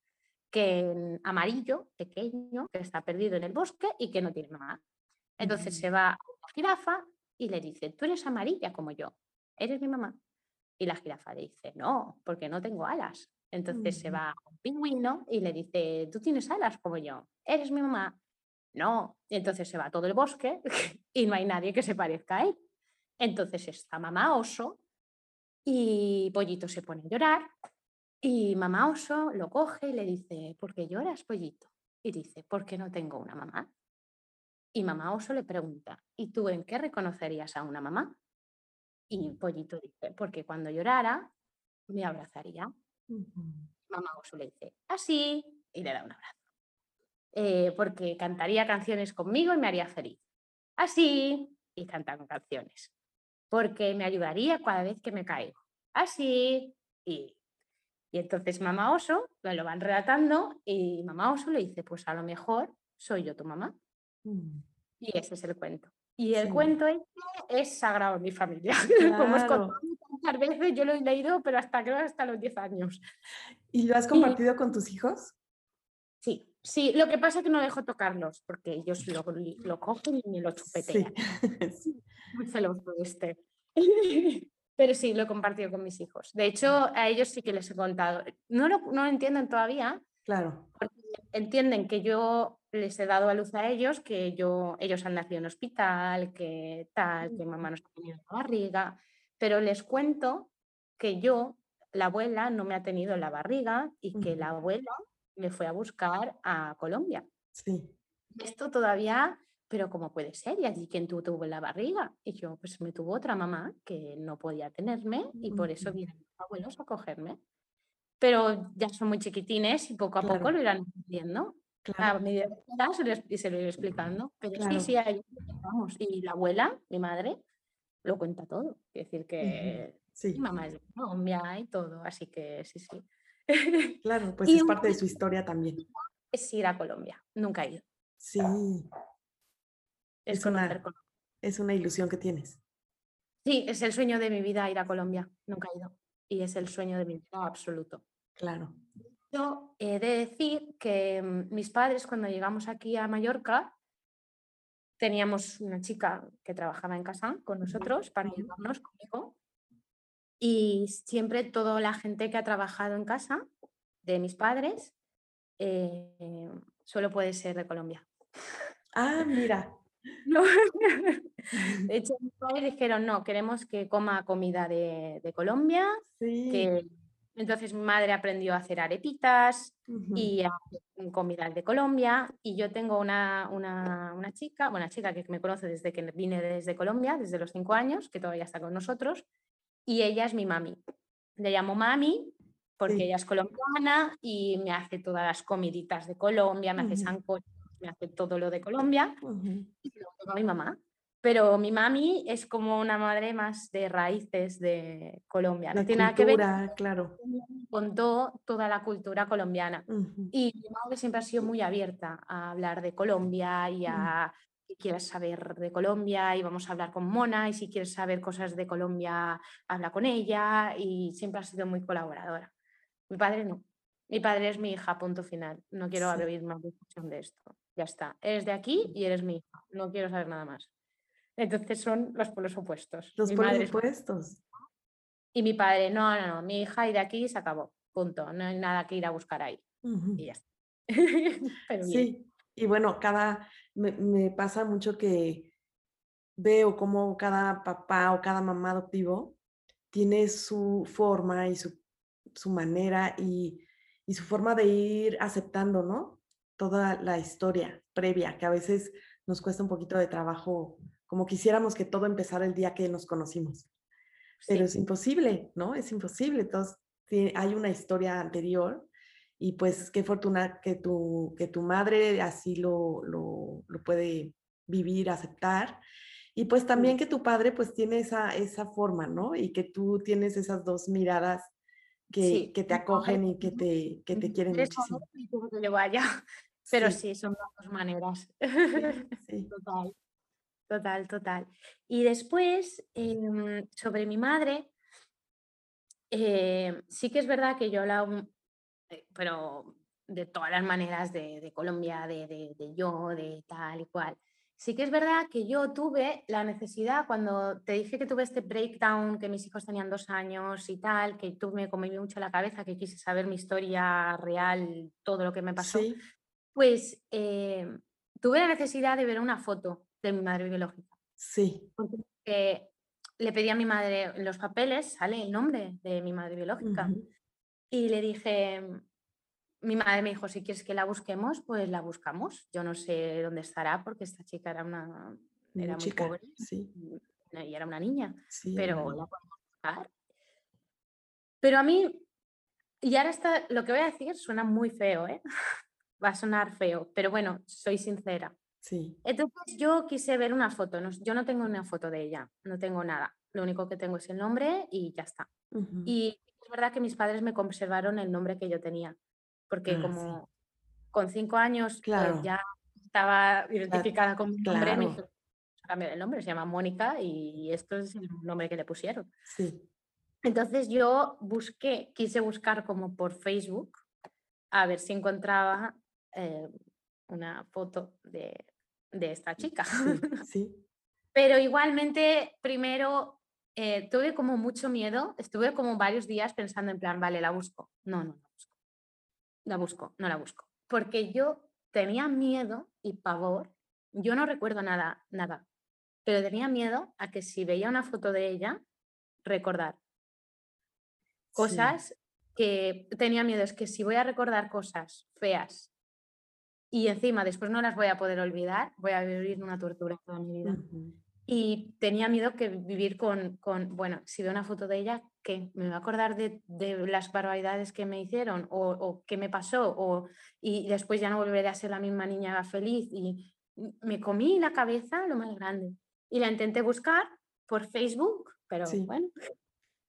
que amarillo, pequeño, que está perdido en el bosque y que no tiene mamá. Entonces se va a la jirafa y le dice, tú eres amarilla como yo, eres mi mamá. Y la jirafa le dice, no, porque no tengo alas. Entonces se va a un pingüino y le dice, tú tienes alas como yo, ¿eres mi mamá? No. Y entonces se va a todo el bosque y no hay nadie que se parezca a él. Entonces está mamá oso y Pollito se pone a llorar y mamá oso lo coge y le dice, ¿por qué lloras, Pollito? Y dice, porque no tengo una mamá. Y mamá oso le pregunta, ¿y tú en qué reconocerías a una mamá? Y Pollito dice, porque cuando llorara me abrazaría. Mamá oso le dice, así, y le da un abrazo. Eh, porque cantaría canciones conmigo y me haría feliz. Así, y cantan canciones. Porque me ayudaría cada vez que me caigo. Así, y, y entonces mamá oso me lo van relatando y mamá oso le dice, pues a lo mejor soy yo tu mamá. Mm. Y ese es el cuento. Y el cuento este es sagrado en mi familia. Como os muchas veces, yo lo he leído, pero hasta creo hasta los 10 años. ¿Y lo has compartido con tus hijos? Sí, Sí, lo que pasa es que no dejo tocarlos porque ellos lo, lo cogen y me lo chupetean. Sí. Muy celoso este. Pero sí, lo he compartido con mis hijos. De hecho, a ellos sí que les he contado. No lo, no entienden todavía. Claro. Porque entienden que yo les he dado a luz a ellos que yo, ellos han nacido en hospital, que tal, que mamá nos ha tenido en la barriga, pero les cuento que yo, la abuela, no me ha tenido en la barriga y que la abuela me fue a buscar a Colombia. Sí. Esto todavía, pero ¿cómo puede ser? ¿Y allí quién tú tuvo en la barriga? Y yo, pues me tuvo otra mamá que no podía tenerme y por eso vienen los abuelos a cogerme. Pero ya son muy chiquitines y poco a poco lo irán entendiendo. A medida que se, lo iré explicando. Pero sí, sí, ahí vamos. Y la abuela, mi madre, lo cuenta todo. Es decir, que mi mamá es de Colombia y todo, así que sí, sí. Claro, pues es parte de su historia también. Es ir a Colombia, nunca he ido. Sí. Es, una, es una ilusión que tienes. Sí, es el sueño de mi vida ir a Colombia, nunca he ido. Y es el sueño de mi vida absoluto. Claro. Yo he de decir que mm, mis padres cuando llegamos aquí a Mallorca teníamos una chica que trabajaba en casa con nosotros para ayudarnos conmigo y siempre toda la gente que ha trabajado en casa de mis padres eh, solo puede ser de Colombia. Ah, mira. De hecho, mis padres dijeron, no, queremos que coma comida de, Colombia. Entonces mi madre aprendió a hacer arepitas y a comida de Colombia. Y yo tengo una, una, una chica, una chica que me conoce desde que vine desde Colombia, desde los cinco años, que todavía está con nosotros y ella es mi mami. Le llamo mami porque ella es colombiana y me hace todas las comiditas de Colombia, me hace sancocho, me hace todo lo de Colombia y luego tengo a mi mamá. Pero mi mami es como una madre más de raíces de Colombia. No tiene nada que ver. Claro. Con toda la cultura colombiana. Y mi madre siempre ha sido muy abierta a hablar de Colombia y a si quieres saber de Colombia y vamos a hablar con Mona y si quieres saber cosas de Colombia, habla con ella y siempre ha sido muy colaboradora. Mi padre no. Mi padre es mi hija, punto final. No quiero abrir más discusión de esto. Ya está. Eres de aquí y eres mi hija. No quiero saber nada más. Entonces son los polos opuestos. Los polos opuestos. Y mi padre, no, no, no, mi hija y de aquí se acabó. Punto. No hay nada que ir a buscar ahí. Y ya está. sí. Y bueno, cada, me, pasa mucho que veo como cada papá o cada mamá adoptivo tiene su forma y su, manera y, su forma de ir aceptando, ¿no? Toda la historia previa, que a veces nos cuesta un poquito de trabajo, como quisiéramos que todo empezara el día que nos conocimos. Pero es imposible, ¿no? Es imposible. Entonces, hay una historia anterior y pues qué fortuna que tu, que tu madre así lo, lo, lo puede vivir, aceptar. Y pues también que tu padre pues tiene esa, esa forma, ¿no? Y que tú tienes esas dos miradas que, que te acogen y que te, que te quieren muchísimo. Que vaya. Pero sí, son dos maneras. Sí, Total, total, total. Y después, em, sobre mi madre, eh, sí que es verdad que yo la eh, pero de todas las maneras de, Colombia, de, yo, de tal y cual. Sí que es verdad que yo tuve la necesidad, cuando te dije que tuve este breakdown, que mis hijos tenían dos años y tal, que tú me conmovió mucho la cabeza, que quise saber mi historia real, todo lo que me pasó, pues eh, tuve la necesidad de ver una foto de mi madre biológica. Sí. Porque le pedí a mi madre en los papeles, sale el nombre de mi madre biológica. Y le dije, mi madre me dijo, si quieres que la busquemos, pues la buscamos. Yo no sé dónde estará porque esta chica era una era muy, pobre y era una niña, pero la podemos buscar. Pero a mí, y ahora está, lo que voy a decir suena muy feo, ¿eh? Va a sonar feo, pero bueno, soy sincera. Sí. Entonces yo quise ver una foto, yo no tengo una foto de ella, no tengo nada, lo único que tengo es el nombre y ya está. Y es verdad que mis padres me conservaron el nombre que yo tenía, porque ah, como con cinco años pues, claro. ya estaba identificada con mi nombre, me dijo, cambio el nombre, se llama Mónica y esto es el nombre que le pusieron. Sí. Entonces yo busqué, quise buscar como por Facebook a ver si encontraba eh, una foto de, de esta chica. sí. Pero igualmente, primero eh, tuve como mucho miedo, estuve como varios días pensando en plan, vale, la busco. No, no, la busco. La busco, no la busco. Porque yo tenía miedo y pavor. Yo no recuerdo nada, nada, pero tenía miedo a que si veía una foto de ella, recordar cosas que tenía miedo. Es que si voy a recordar cosas feas y encima después no las voy a poder olvidar, voy a vivir una tortura toda mi vida. Y tenía miedo que vivir con, con, bueno, si veo una foto de ella, que me va a acordar de, de las barbaridades que me hicieron o, o qué me pasó, o, y después ya no volveré a ser la misma niña feliz. Y me comí la cabeza lo más grande. Y la intenté buscar por Facebook, pero bueno.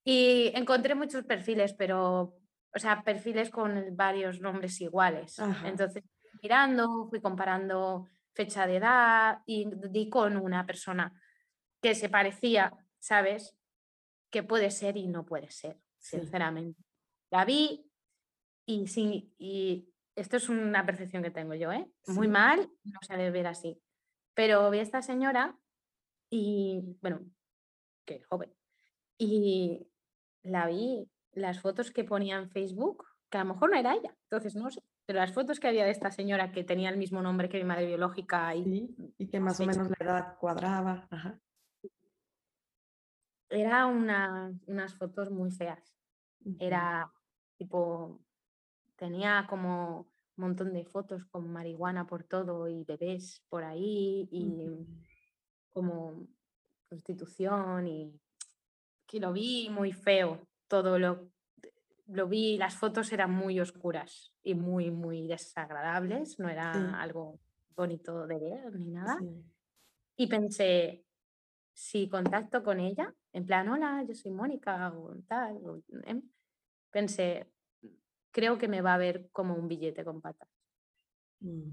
Y encontré muchos perfiles, pero, o sea, perfiles con varios nombres iguales. Entonces, mirando, fui comparando fecha de edad y di con una persona que se parecía, ¿sabes? Que puede ser y no puede ser, sinceramente. La vi y sí, y esto es una percepción que tengo yo, ¿eh? Muy mal, no se debe ver así. Pero vi a esta señora y, bueno, que joven. Y la vi, las fotos que ponía en Facebook, que a lo mejor no era ella, entonces no sé, pero las fotos que había de esta señora que tenía el mismo nombre que mi madre biológica y, y que más o menos la edad cuadraba. Ajá era una, unas fotos muy feas. Era tipo, tenía como un montón de fotos con marihuana por todo y bebés por ahí y como prostitución y que lo vi muy feo, todo lo, lo vi, las fotos eran muy oscuras y muy, muy desagradables, no era algo bonito de ver ni nada. Y pensé, si contacto con ella, en plan, hola, yo soy Mónica o tal, em, pensé, creo que me va a ver como un billete con patas. Mm.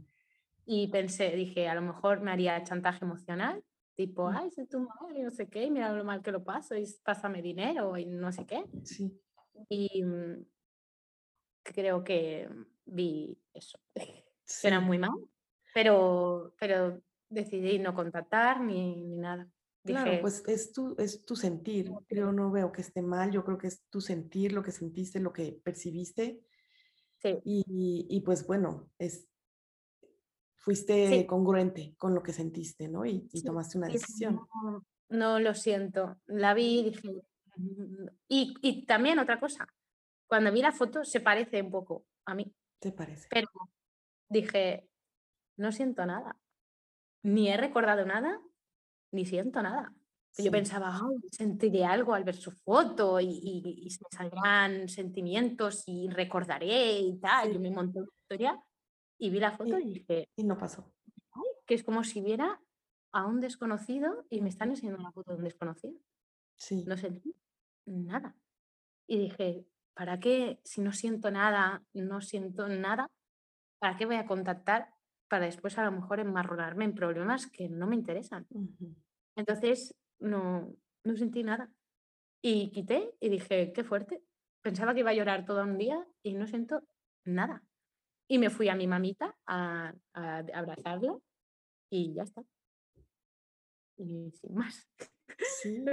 Y pensé, dije, a lo mejor me haría chantaje emocional, tipo, mm. ay, soy tu madre, no sé qué, mira lo mal que lo paso, y pásame dinero, y no sé qué. Sí. Y mm, creo que vi eso. Era muy mal, pero, pero decidí no contactar ni, ni nada. Claro, pues es tu, es tu sentir. Yo no veo que esté mal, yo creo que es tu sentir, lo que sentiste, lo que percibiste. Sí. Y, pues bueno, es, fuiste congruente con lo que sentiste, ¿no? Y, tomaste una decisión. No, lo siento. La vi y dije. Mm", y, y también otra cosa, cuando vi la foto se parece un poco a mí. Te parece. Pero dije, no siento nada. Ni he recordado nada, ni siento nada. Yo pensaba, sentiré algo al ver su foto y, se me saldrán sentimientos y recordaré y tal. Yo me monté una historia y vi la foto y, dije... Y no pasó. que es como si viera a un desconocido y me están enseñando una foto de un desconocido. Sí. No sentí nada. Y dije, ¿para qué si no siento nada, no siento nada? ¿Para qué voy a contactar para después a lo mejor enmarronarme en problemas que no me interesan. Entonces no, no sentí nada. Y quité y dije, qué fuerte. Pensaba que iba a llorar todo un día y no siento nada. Y me fui a mi mamita a, abrazarla y ya está. Y sin más. Sí.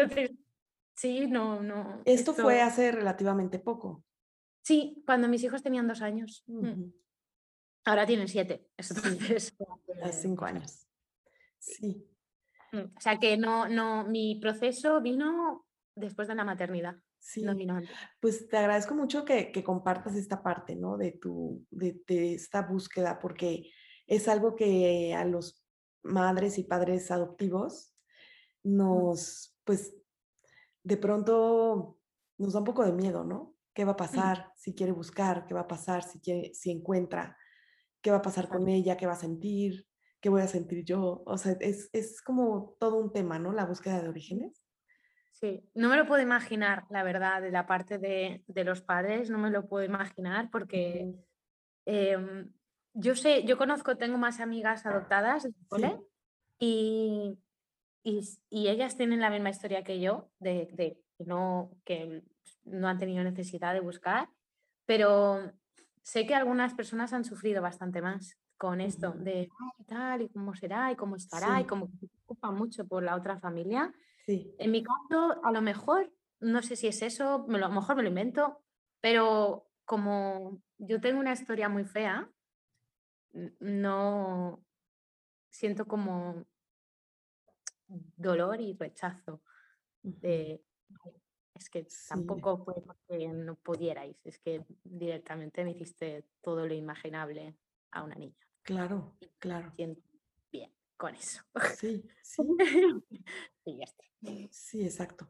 Sí, no, no. Esto, fue hace relativamente poco. Sí, cuando mis hijos tenían dos años. Mm. Ahora tienen siete. Eso Hace cinco años. Sí. Mm, o sea que no, no, mi proceso vino después de la maternidad. Sí. No vino antes. Pues te agradezco mucho que, que compartas esta parte, ¿no? De tu, de, de, esta búsqueda, porque es algo que a los madres y padres adoptivos nos, pues, de pronto nos da un poco de miedo, ¿no? ¿Qué va a pasar si quiere buscar? ¿Qué va a pasar si, quiere, si encuentra? qué va a pasar con ella, qué va a sentir, qué voy a sentir yo. O sea, es, es como todo un tema, ¿no? La búsqueda de orígenes. Sí, no me lo puedo imaginar, la verdad, de la parte de, de los padres, no me lo puedo imaginar porque em, yo sé, yo conozco, tengo más amigas adoptadas y, y, y, ellas tienen la misma historia que yo, de, de no, que no han tenido necesidad de buscar, pero sé que algunas personas han sufrido bastante más con esto de tal y cómo será y cómo estará y como que se preocupa mucho por la otra familia. En mi caso, a lo mejor, no sé si es eso, a lo mejor me lo invento, pero como yo tengo una historia muy fea, no siento como dolor y rechazo de es que tampoco fue porque no pudierais, es que directamente me hiciste todo lo imaginable a una niña. Claro, claro. Siento bien con eso. Sí, sí. y ya está. Sí, exacto.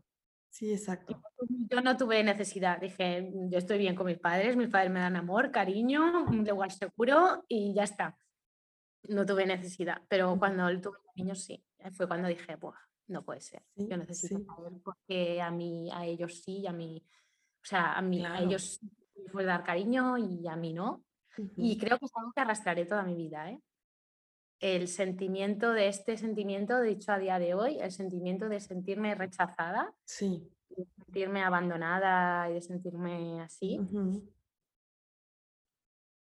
Sí, exacto. Yo no tuve necesidad, dije, yo estoy bien con mis padres, mis padres me dan amor, cariño, un lugar seguro y ya está. No tuve necesidad, pero cuando tuve niños sí, fue cuando dije, no puede ser. Yo necesito saber porque a mí, a ellos sí, y a mí, o sea, a mí, a ellos fue dar cariño y a mí no. Y creo que es algo que arrastraré toda mi vida, ¿eh? El sentimiento de este sentimiento, dicho a día de hoy, el sentimiento de sentirme rechazada, sí. de sentirme abandonada y de sentirme así,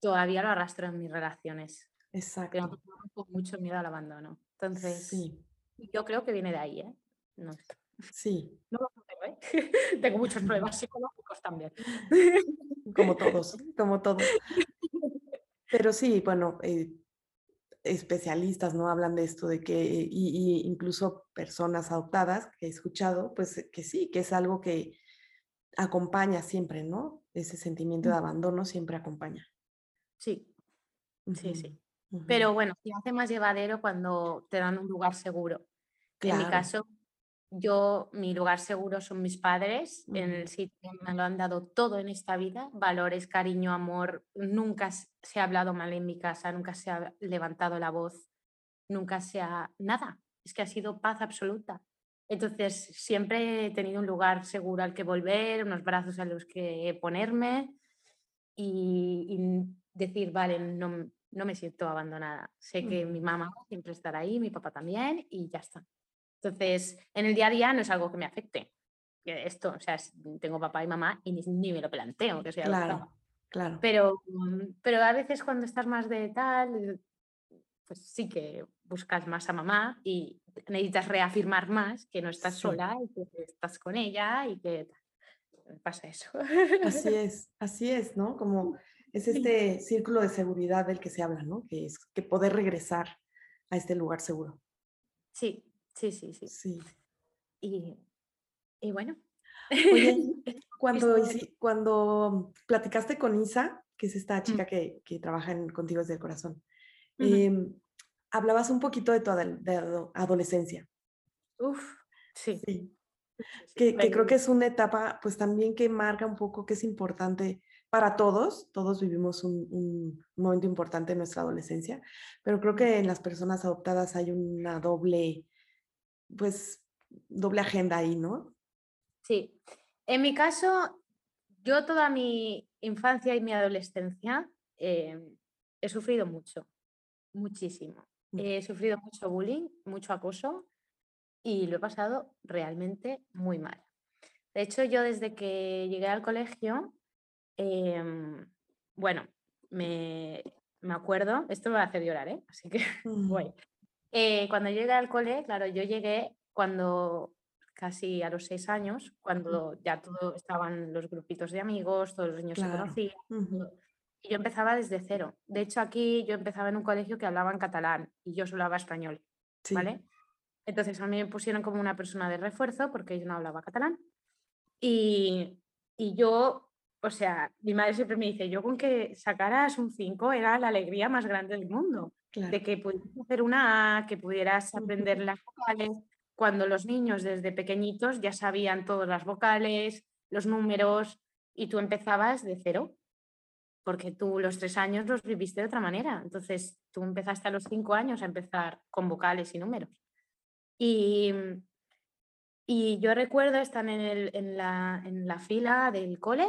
todavía lo arrastro en mis relaciones. Exacto. Pero tengo mucho miedo al abandono. Entonces, sí. Yo creo que viene de ahí, ¿eh? No. Sí. No lo sé, ¿eh? Tengo muchos problemas psicológicos también. Como todos, como todos. Pero sí, bueno, eh, especialistas no hablan de esto, de que, y, incluso personas adoptadas que he escuchado, pues que sí, que es algo que acompaña siempre, ¿no? Ese sentimiento de abandono siempre acompaña. Sí, sí, sí. Pero bueno, se hace más llevadero cuando te dan un lugar seguro. En mi caso, yo, mi lugar seguro son mis padres, en el sitio me lo han dado todo en esta vida, valores, cariño, amor, nunca se ha hablado mal en mi casa, nunca se ha levantado la voz, nunca se ha, nada, es que ha sido paz absoluta. Entonces, siempre he tenido un lugar seguro al que volver, unos brazos a los que ponerme y, y decir, vale, no, no me siento abandonada. Sé que mi mamá siempre estará ahí, mi papá también y ya está. Entonces, en el día a día no es algo que me afecte. Esto, o sea, tengo papá y mamá y ni, me lo planteo que sea Claro, claro. Pero, pero a veces cuando estás más de tal, pues sí que buscas más a mamá y necesitas reafirmar más que no estás sola y que estás con ella y que pasa eso. Así es, así es, ¿no? Como es este círculo de seguridad del que se habla, ¿no? Que es que poder regresar a este lugar seguro. Sí, sí, sí, sí. Sí. Y, y bueno. Oye, cuando, cuando platicaste con Isa, que es esta mm. chica que, que trabaja en Contigo desde el Corazón, em, hablabas un poquito de tu adolescencia. Uf, sí. sí. Que, que, creo que es una etapa, pues también que marca un poco que es importante para todos, todos vivimos un, momento importante en nuestra adolescencia, pero creo que en las personas adoptadas hay una doble, pues, doble agenda ahí, ¿no? Sí. En mi caso, yo toda mi infancia y mi adolescencia eh, he sufrido mucho, muchísimo. Mm. He sufrido mucho bullying, mucho acoso y lo he pasado realmente muy mal. De hecho, yo desde que llegué al colegio Em, bueno, me, acuerdo, esto me va a hacer llorar, ¿eh? así que voy. Eh, cuando llegué al cole, claro, yo llegué cuando casi a los seis años, cuando ya todo estaban los grupitos de amigos, todos los niños se conocían. Y yo empezaba desde cero. De hecho, aquí yo empezaba en un colegio que hablaba en catalán y yo solo hablaba español, ¿vale? Entonces a mí me pusieron como una persona de refuerzo porque yo no hablaba catalán. Y, y yo o sea, mi madre siempre me dice, yo con que sacaras un 5 era la alegría más grande del mundo, de que pudieras hacer una A, que pudieras aprender las vocales, cuando los niños desde pequeñitos ya sabían todas las vocales, los números, y tú empezabas de cero, porque tú los tres años los viviste de otra manera. Entonces, tú empezaste a los cinco años a empezar con vocales y números. Y, y yo recuerdo estar en, el, en, la, en la fila del cole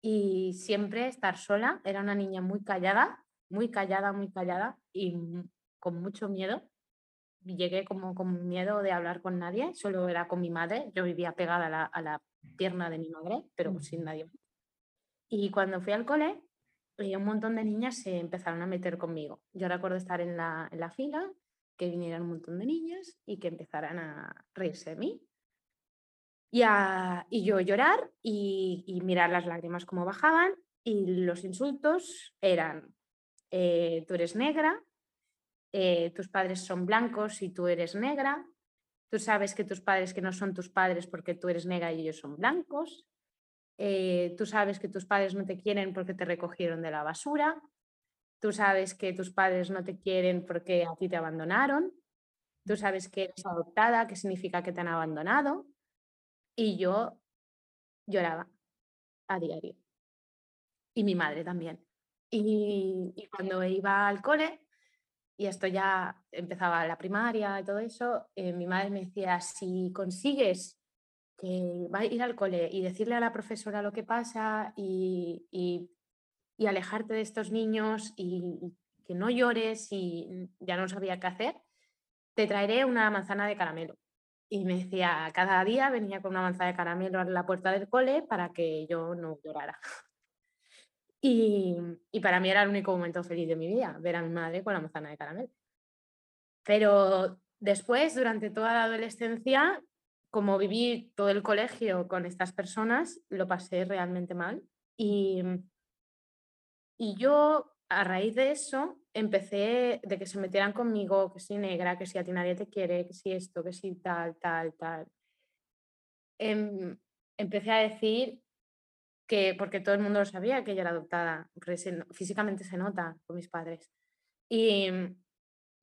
y siempre estar sola. Era una niña muy callada, muy callada, muy callada y con mucho miedo. Llegué como con miedo de hablar con nadie, solo era con mi madre. Yo vivía pegada a la, a la pierna de mi madre, pero sin nadie. Y cuando fui al cole, eh, un montón de niñas se empezaron a meter conmigo. Yo recuerdo estar en la, en la fila, que vinieran un montón de niñas y que empezaran a reírse de mí y, yo llorar y, mirar las lágrimas como bajaban y los insultos eran eh, tú eres negra, eh, tus padres son blancos y tú eres negra, tú sabes que tus padres que no son tus padres porque tú eres negra y ellos son blancos, eh, tú sabes que tus padres no te quieren porque te recogieron de la basura, tú sabes que tus padres no te quieren porque a ti te abandonaron, tú sabes que eres adoptada, que significa que te han abandonado, y yo lloraba a diario. Y mi madre también. Y, cuando iba al cole, y esto ya empezaba la primaria y todo eso, eh, mi madre me decía, si consigues que va a ir al cole y decirle a la profesora lo que pasa y, y, alejarte de estos niños y, que no llores y ya no sabía qué hacer, te traeré una manzana de caramelo. Y me decía, cada día venía con una manzana de caramelo a la puerta del cole para que yo no llorara. Y, para mí era el único momento feliz de mi vida, ver a mi madre con la manzana de caramelo. Pero después, durante toda la adolescencia, como viví todo el colegio con estas personas, lo pasé realmente mal. Y, y yo, a raíz de eso, empecé de que se metieran conmigo, que si negra, que si a ti nadie te quiere, que si esto, que si tal, tal, tal. Em, empecé a decir que, porque todo el mundo lo sabía que ella era adoptada, físicamente se nota con mis padres. Y mm,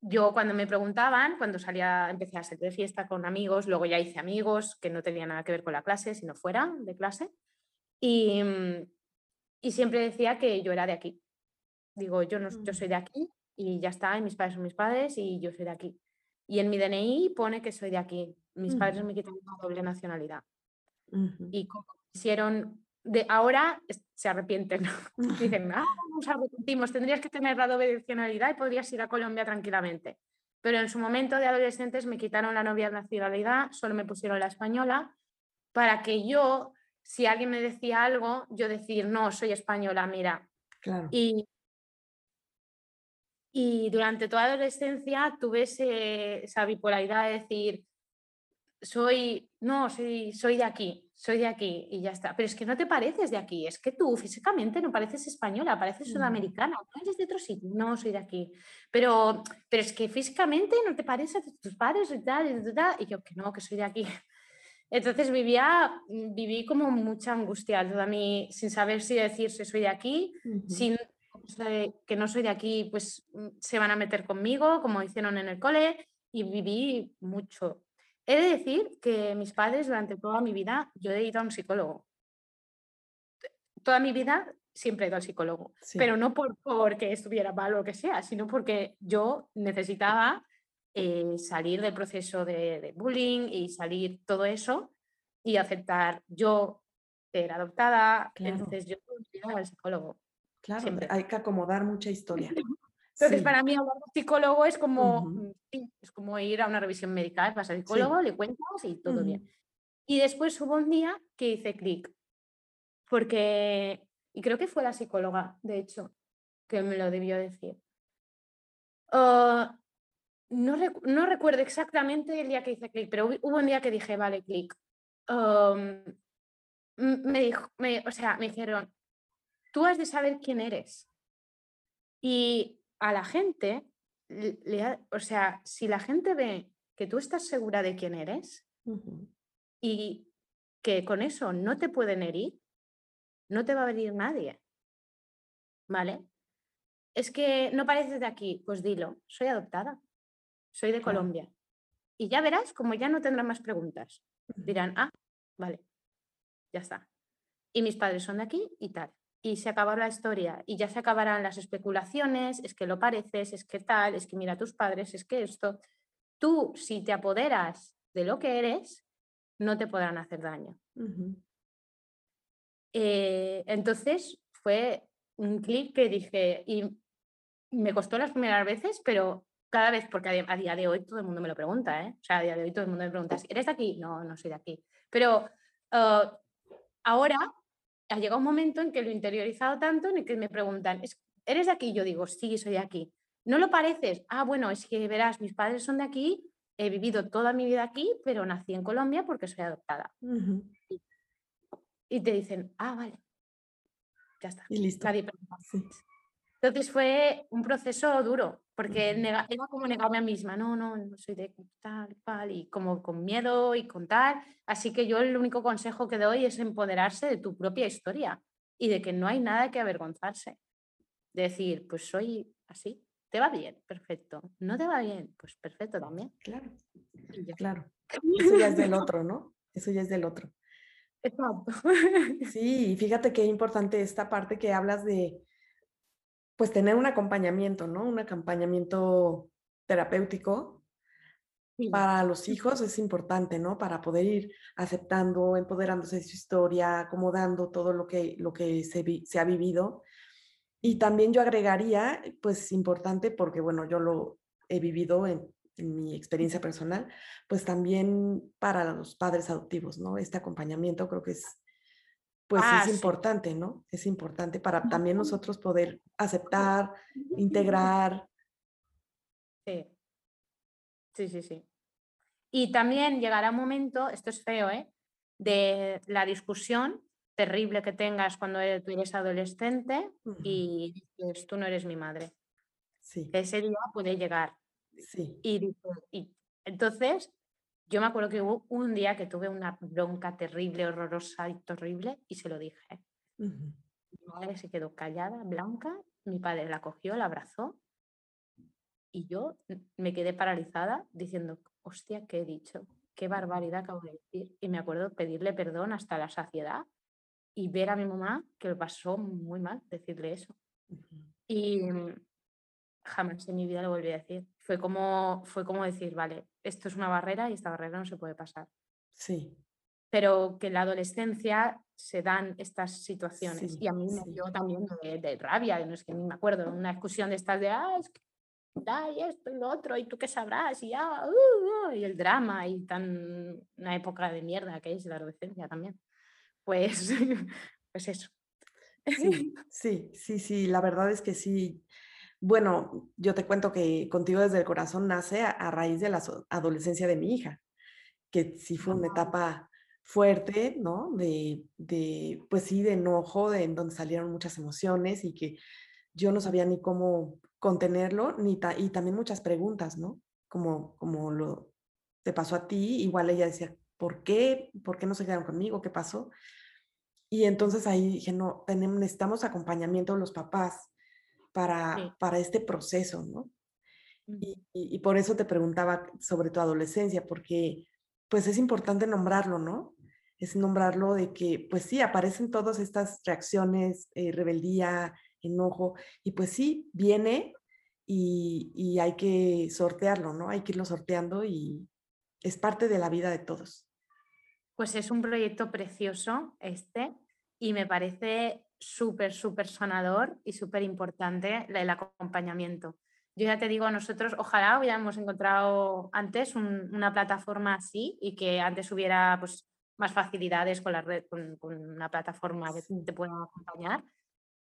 yo cuando me preguntaban, cuando salía, empecé a salir de fiesta con amigos, luego ya hice amigos que no tenían nada que ver con la clase, sino fuera de clase, y, mm, y siempre decía que yo era de aquí. Digo, yo, no, yo mm. soy de aquí y ya está, y mis padres son mis padres y yo soy de aquí. Y en mi DNI pone que soy de aquí. Mis padres me quitaron la doble nacionalidad. Y como hicieron de ahora se arrepienten. Dicen, ah, nos arrepentimos, tendrías que tener la doble nacionalidad y podrías ir a Colombia tranquilamente. Pero en su momento de adolescentes me quitaron la novia nacionalidad, solo me pusieron la española, para que yo, si alguien me decía algo, yo decir, no, soy española, mira. Y, y durante toda la adolescencia tuve esa bipolaridad de decir, soy, no, soy, soy de aquí, soy de aquí y ya está. Pero es que no te pareces de aquí, es que tú físicamente no pareces española, pareces sudamericana, no eres de otro sitio, no soy de aquí. Pero, pero es que físicamente no te pareces a tus padres y tal, y tal, y yo que no, que soy de aquí. Entonces vivía, viví como mucha angustia toda mi, sin saber si decir si soy de aquí, sin que no soy de aquí, pues se van a meter conmigo, como hicieron en el cole, y viví mucho, He de decir que mis padres durante toda mi vida, yo he ido a un psicólogo. Toda mi vida siempre he ido al psicólogo, pero no por, porque estuviera mal o lo que sea, sino porque yo necesitaba eh, salir del proceso de, bullying y salir todo eso y aceptar yo era adoptada, entonces yo iba al psicólogo. Claro, hay que acomodar mucha historia. Entonces, para mí, hablar de psicólogo es como, mm, es como ir a una revisión médica. Vas al psicólogo, le cuentas y todo bien. Y después hubo un día que hice clic, porque, y creo que fue la psicóloga, de hecho, que me lo debió decir. Ah, no, no, recuerdo exactamente el día que hice clic, pero hubo un día que dije, vale, clic. me dijo, me, o sea, me dijeron, tú has de saber quién eres. Y a la gente, o sea, si la gente ve que tú estás segura de quién eres y que con eso no te pueden herir, no te va a venir nadie. ¿Vale? Es que no pareces de aquí, pues dilo, soy adoptada, soy de Colombia. Y ya verás como ya no tendrán más preguntas. Dirán, ah, vale, ya está. Y mis padres son de aquí y tal y se acaba la historia y ya se acabarán las especulaciones, es que lo pareces, es que tal, es que mira a tus padres, es que esto. Tú, si te apoderas de lo que eres, no te podrán hacer daño. Eh, entonces fue un clic que dije, y me costó las primeras veces, pero cada vez, porque a, día de hoy todo el mundo me lo pregunta, ¿eh? o sea, a día de hoy todo el mundo me pregunta, ¿eres de aquí? No, no soy de aquí. Pero uh, ahora ha llegado un momento en que lo he interiorizado tanto en el que me preguntan, ¿eres de aquí? Yo digo, sí, soy de aquí. ¿No lo pareces? Ah, bueno, es que verás, mis padres son de aquí, he vivido toda mi vida aquí, pero nací en Colombia porque soy adoptada. y, te dicen, ah, vale. Ya está. Y listo. Nadie pregunta. Entonces fue un proceso duro, porque era como negarme a mí misma, no, no, no soy de tal, tal, y como con miedo y con tal. Así que yo el único consejo que doy es empoderarse de tu propia historia y de que no hay nada que avergonzarse. Decir, pues soy así, ¿te va bien? Perfecto. ¿No te va bien? Pues perfecto también. Claro, claro. Eso ya es del otro, ¿no? Eso ya es del otro. Exacto. Sí, fíjate qué importante esta parte que hablas de, pues tener un acompañamiento, ¿no? Un acompañamiento terapéutico para los hijos es importante, ¿no? Para poder ir aceptando, empoderándose de su historia, acomodando todo lo que, lo que se, se ha vivido. Y también yo agregaría, pues importante porque, bueno, yo lo he vivido en, en mi experiencia personal, pues también para los padres adoptivos, ¿no? Este acompañamiento creo que es pues es ah, importante, ¿no? Es importante para también nosotros poder aceptar, integrar. Sí. Sí, sí, sí. Y también llegará un momento, esto es feo, ¿eh? De la discusión terrible que tengas cuando e, tú eres adolescente y dices, tú no eres mi madre. Sí. Ese día puede llegar. Sí. Y, y entonces yo me acuerdo que hubo un día que tuve una bronca terrible, horrorosa y terrible y se lo dije. Mi madre se quedó callada, blanca, mi padre la cogió, la abrazó y yo me quedé paralizada diciendo, hostia, ¿qué he dicho? Qué barbaridad acabo de decir. Y me acuerdo pedirle perdón hasta la saciedad y ver a mi mamá que lo pasó muy mal decirle eso. Y jamás en mi vida lo volví a decir. Fue como, fue como decir, vale, esto es una barrera y esta barrera no se puede pasar. Sí. Pero que en la adolescencia se dan estas situaciones. y a mí me dio también de, rabia, no es que ni me acuerdo, una excursión de estas de, ah, es que y esto y lo otro, y tú qué sabrás, y ya, uh, uh", y el drama, y tan una época de mierda que es la adolescencia también. Pues, pues eso. Sí, sí, sí, sí, la verdad es que sí. Bueno, yo te cuento que contigo desde el corazón nace a, raíz de la adolescencia de mi hija, que sí fue una etapa fuerte, ¿no? De, de, pues sí, de enojo, de en donde salieron muchas emociones y que yo no sabía ni cómo contenerlo, ni y también muchas preguntas, ¿no? Como, como lo te pasó a ti, igual ella decía, ¿por qué? ¿Por qué no se quedaron conmigo? ¿Qué pasó? Y entonces ahí dije, no, tenemos, necesitamos acompañamiento de los papás, para, para este proceso, ¿no? Y, por eso te preguntaba sobre tu adolescencia, porque pues es importante nombrarlo, ¿no? Es nombrarlo de que, pues sí, aparecen todas estas reacciones, eh, rebeldía, enojo, y pues sí, viene y, y, hay que sortearlo, ¿no? Hay que irlo sorteando y es parte de la vida de todos. Pues es un proyecto precioso este y me parece súper, súper sonador y súper importante el acompañamiento. Yo ya te digo, nosotros ojalá hubiéramos encontrado antes una plataforma así y que antes hubiera pues, más facilidades con la red, con, una plataforma que te pueda acompañar.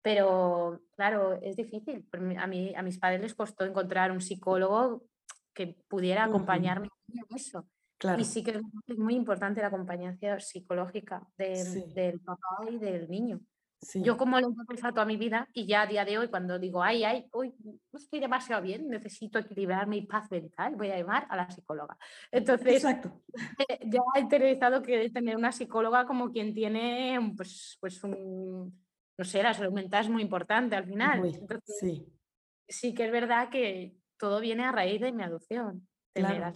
Pero claro, es difícil. A, mí, a mis padres les costó encontrar un psicólogo que pudiera acompañarme en eso. Y sí que es muy importante la acompañanza psicológica del papá y del niño. Yo como lo he empezado toda mi vida y ya a día de hoy cuando digo, ay, ay, hoy no estoy demasiado bien, necesito equilibrar mi paz mental, voy a llamar a la psicóloga. Entonces, Exacto. Eh, ya he interiorizado que tener una psicóloga como quien tiene, pues, pues un, no sé, la salud mental es muy importante al final. sí. sí que es verdad que todo viene a raíz de mi adopción, tener claro.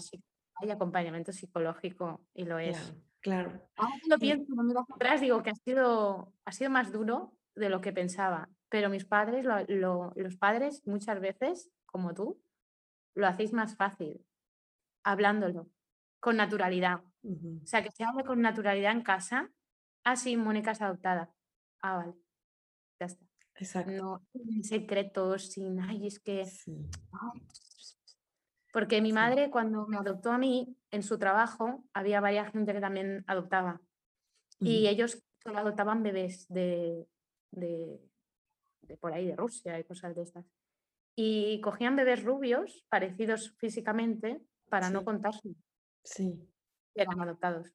hay acompañamiento psicológico y lo es. Claro. Ahora que lo pienso, me miro atrás, digo que ha sido, ha sido más duro de lo que pensaba. Pero mis padres, los padres, muchas veces, como tú, lo hacéis más fácil, hablándolo, con naturalidad. O sea, que se hable con naturalidad en casa. Ah, sí, Mónica es adoptada. Ah, vale. Ya está. Exacto. No, sin secretos, sin, ay, es que... Porque mi madre, cuando me adoptó a mí, en su trabajo había varias gente que también adoptaba. Y ellos solo adoptaban bebés de, de, por ahí, de Rusia y cosas de estas. Y cogían bebés rubios, parecidos físicamente, para no contarse. Sí. Eran adoptados.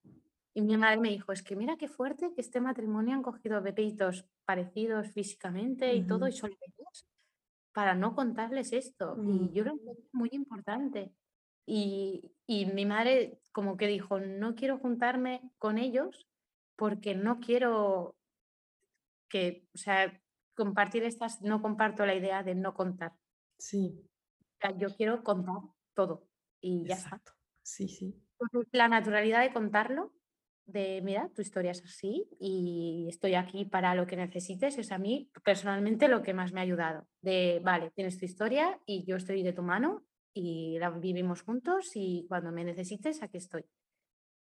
Y mi madre me dijo, es que mira qué fuerte que este matrimonio han cogido bebitos parecidos físicamente y todo, y son bebés. Para no contarles esto. Y yo creo que es muy importante. Y, y mi madre como que dijo, no quiero juntarme con ellos porque no quiero que, o sea, compartir estas, no comparto la idea de no contar. Sí. yo quiero contar todo y ya está. Sí, sí. La naturalidad de contarlo, de mira, tu historia es así y estoy aquí para lo que necesites, es a mí personalmente lo que más me ha ayudado. De, vale, tienes tu historia y yo estoy de tu mano y la vivimos juntos y cuando me necesites, aquí estoy.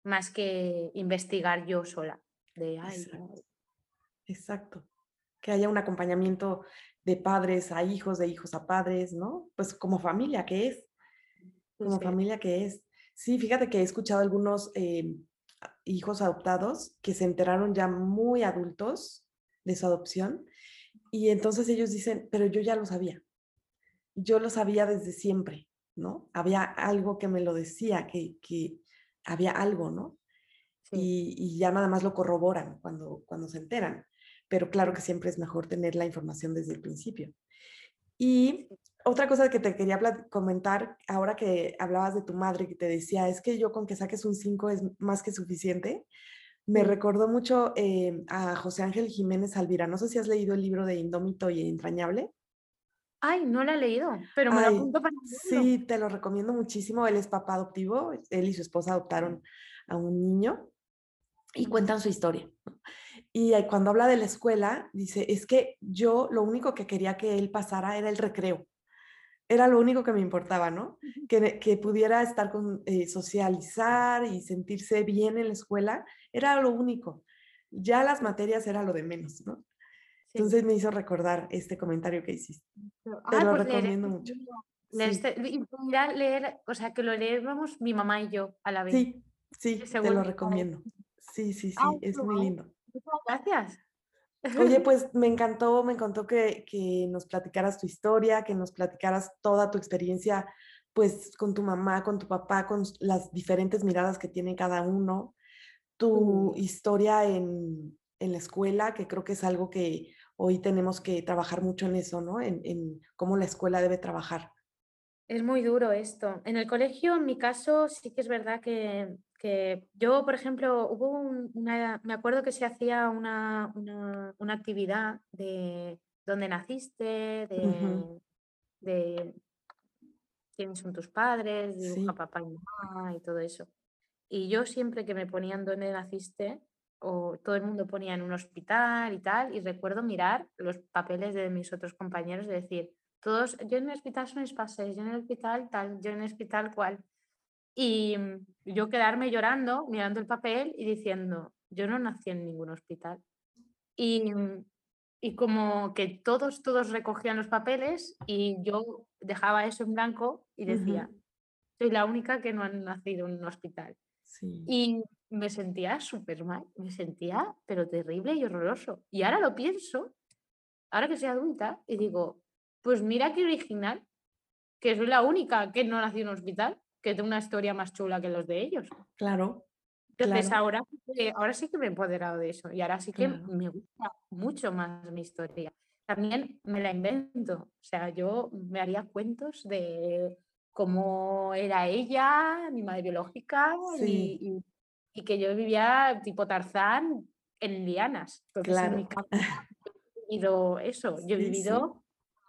Más que investigar yo sola. De, Exacto. Exacto. Que haya un acompañamiento de padres a hijos, de hijos a padres, ¿no? Pues como familia que es. Como familia que es. Sí, fíjate que he escuchado algunos eh, hijos adoptados que se enteraron ya muy adultos de su adopción y entonces ellos dicen, pero yo ya lo sabía. Yo lo sabía desde siempre, ¿no? Había algo que me lo decía, que, que había algo, ¿no? Y, y, ya nada más lo corroboran cuando, cuando se enteran. Pero claro que siempre es mejor tener la información desde el principio. Y otra cosa que te quería comentar, ahora que hablabas de tu madre, que te decía, es que yo con que saques un 5 es más que suficiente, me recordó mucho eh, a José Ángel Jiménez Alvira. No sé si has leído el libro de Indómito y Entrañable. Ay, no lo he leído, pero me lo apunto para Sí, te lo recomiendo muchísimo. Él es papá adoptivo, él y su esposa adoptaron a un niño y cuentan su historia. Y cuando habla de la escuela, dice, es que yo lo único que quería que él pasara era el recreo era lo único que me importaba, ¿no? Que, que pudiera estar con, eh, socializar y sentirse bien en la escuela, era lo único. Ya las materias era lo de menos, ¿no? Entonces me hizo recordar este comentario que hiciste. Te lo pues recomiendo mucho. Leer, leer, o sea, que lo leemos mi mamá y yo a la vez. Sí, sí, te lo recomiendo. Sí, sí, sí, es muy lindo. Muchas gracias. Oye, pues me encantó, me encantó que, nos platicaras tu historia, que nos platicaras toda tu experiencia, pues con tu mamá, con tu papá, con las diferentes miradas que tiene cada uno, tu historia en, la escuela, que creo que es algo que hoy tenemos que trabajar mucho en eso, ¿no? En, en cómo la escuela debe trabajar. Es muy duro esto. En el colegio, en mi caso, sí que es verdad que que yo, por ejemplo, hubo una, me acuerdo que se hacía una, una, actividad de dónde naciste, de, quiénes son tus padres, dibuja papá y mamá y todo eso. Y yo siempre que me ponían dónde naciste, o todo el mundo ponía en un hospital y tal, y recuerdo mirar los papeles de mis otros compañeros y decir, todos, yo en el hospital son espacios, yo en el hospital tal, yo en el hospital cual. Y mm, yo quedarme llorando, mirando el papel y diciendo, yo no nací en ningún hospital. Y, mm, y como que todos, todos recogían los papeles y yo dejaba eso en blanco y decía, soy la única que no ha nacido en un hospital. Y me sentía súper mal, me sentía pero terrible y horroroso. Y ahora lo pienso, ahora que soy adulta, y digo, pues mira qué original, que soy la única que no nació en un hospital que tengo una historia más chula que los de ellos. Claro. Entonces ahora, ahora sí que me he empoderado de eso y ahora sí que me gusta mucho más mi historia. También me la invento, o sea, yo me haría cuentos de cómo era ella, mi madre biológica, y, que yo vivía tipo Tarzán en lianas. claro. en he vivido eso, yo he vivido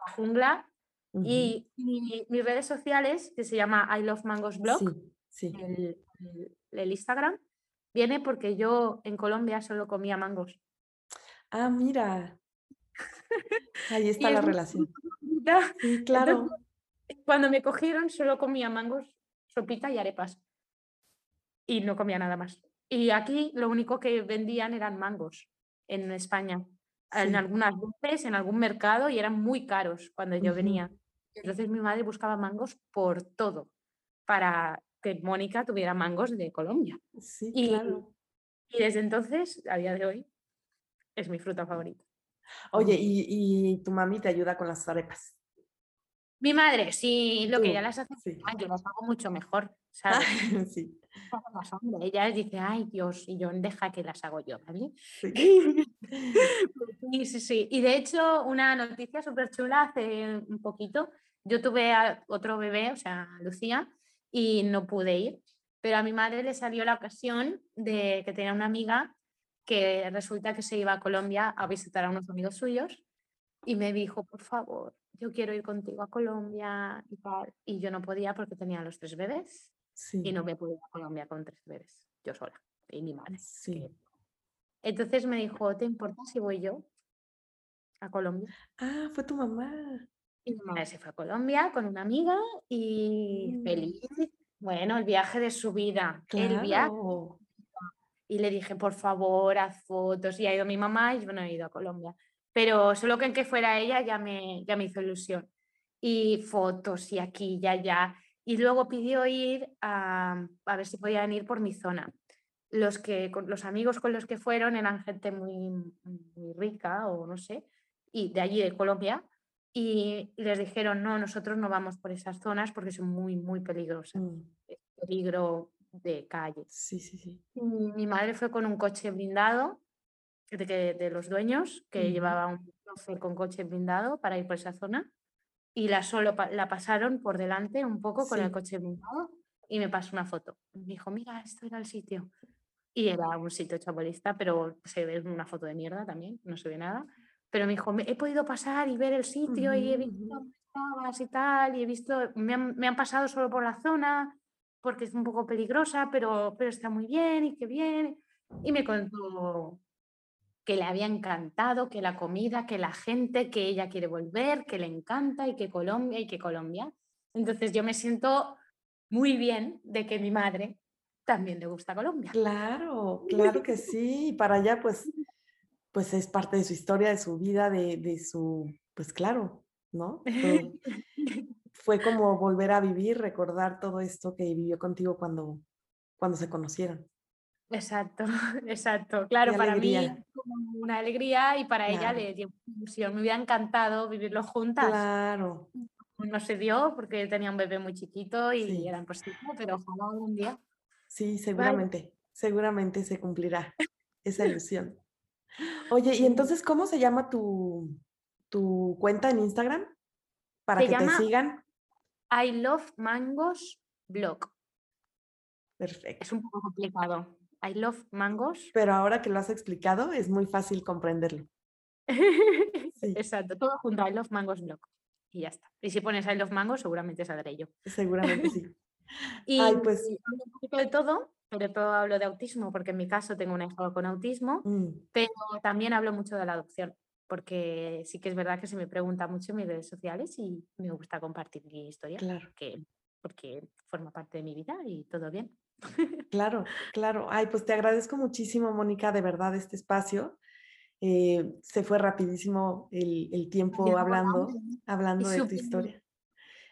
la jungla y mis redes sociales, que se llama I Love Mangos Blog, El, Instagram, viene porque yo en Colombia solo comía mangos. Ah, mira. Ahí está la relación. Sí, claro. cuando me cogieron solo comía mangos, sopita y arepas. Y no comía nada más. Y aquí lo único que vendían eran mangos en España. En algunas veces, en algún mercado, y eran muy caros cuando yo venía. Entonces mi madre buscaba mangos por todo para que Mónica tuviera mangos de Colombia. Sí, y, claro. Y desde entonces, a día de hoy, es mi fruta favorita. Oye, ¿y, tu mami te ayuda con las arepas? Mi madre, sí, lo que ya las hace, yo las hago mucho mejor, ¿sabes? sí. Ella dice, ay Dios, y yo deja que las hago yo, ¿vale? Sí, sí, sí. Y de hecho, una noticia súper chula hace un poquito. Yo tuve otro bebé, o sea, Lucía, y no pude ir, pero a mi madre le salió la ocasión de que tenía una amiga que resulta que se iba a Colombia a visitar a unos amigos suyos y me dijo, por favor, yo quiero ir contigo a Colombia y tal. Y yo no podía porque tenía los tres bebés y no me pude ir a Colombia con tres bebés, yo sola y mi madre. Sí. Entonces me dijo, ¿te importa si voy yo a Colombia? Ah, fue tu mamá. Y mi madre se fue a Colombia con una amiga y mm. feliz. Bueno, el viaje de su vida. El viaje. Y le dije, por favor, haz fotos. Y ha ido mi mamá y yo no he ido a Colombia pero solo que en que fuera ella ya me, ya me hizo ilusión. Y fotos y aquí, ya, ya. Y luego pidió ir a, a ver si podían ir por mi zona. Los, que, los amigos con los que fueron eran gente muy, muy rica o no sé, y de allí de Colombia, y les dijeron, no, nosotros no vamos por esas zonas porque son muy, muy peligrosas. Mm. Peligro de calle. Sí, sí, sí. mi madre fue con un coche blindado de, de los dueños, que llevaba un chofer con coche blindado para ir por esa zona, y la solo la pasaron por delante un poco con el coche blindado y me pasó una foto. Me dijo, mira, esto era el sitio. Y era un sitio chabolista, pero se ve una foto de mierda también, no se ve nada. Pero me dijo, he podido pasar y ver el sitio y he visto dónde estabas y tal, y he visto, me han, me han, pasado solo por la zona porque es un poco peligrosa, pero, pero está muy bien y qué bien. Y me contó que le había encantado, que la comida, que la gente, que ella quiere volver, que le encanta y que Colombia y que Colombia. Entonces yo me siento muy bien de que mi madre también le gusta Colombia. Claro, claro que sí. Y para allá pues, pues es parte de su historia, de su vida, de, de su, pues claro, ¿no? Fue, fue, como volver a vivir, recordar todo esto que vivió contigo cuando, cuando se conocieron. Exacto, exacto. Claro, para mí como una alegría y para ella le dio ilusión. Me hubiera encantado vivirlo juntas. Claro. No se dio porque tenía un bebé muy chiquito y era imposible, pero ojalá algún día. Sí, seguramente, seguramente se cumplirá esa ilusión. Oye, ¿y entonces cómo se llama tu, tu cuenta en Instagram? Para que te sigan. I Love Mangos Blog. Perfecto. Es un poco complicado. I love mangos. Pero ahora que lo has explicado, es muy fácil comprenderlo. Exacto, todo junto, I love mangos blog. Y ya está. Y si pones I love mangos, seguramente saldré yo. Seguramente sí. y Ay, pues... un poquito de todo, sobre todo hablo de autismo, porque en mi caso tengo un hijo con autismo, mm. pero también hablo mucho de la adopción, porque sí que es verdad que se me pregunta mucho en mis redes sociales y me gusta compartir mi historia, claro. porque, porque forma parte de mi vida y todo bien. Claro, claro. Ay, pues te agradezco muchísimo, Mónica, de verdad, este espacio. Eh, se fue rapidísimo el, tiempo hablando, hablando de tu historia.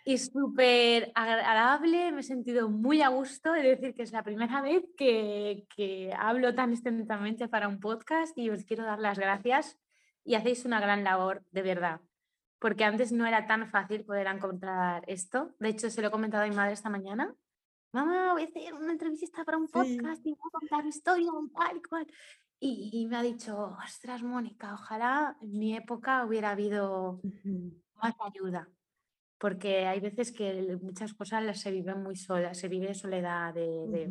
Y súper agradable, me he sentido muy a gusto de decir que es la primera vez que, que hablo tan extensamente para un podcast y os quiero dar las gracias y hacéis una gran labor, de verdad porque antes no era tan fácil poder encontrar esto. De hecho, se lo he comentado a mi madre esta mañana mamá, voy a hacer una entrevista para un podcast y voy a contar mi historia y tal y cual. Y, me ha dicho, ostras, Mónica, ojalá en mi época hubiera habido más ayuda, porque hay veces que muchas cosas se viven muy solas, se vive soledad de,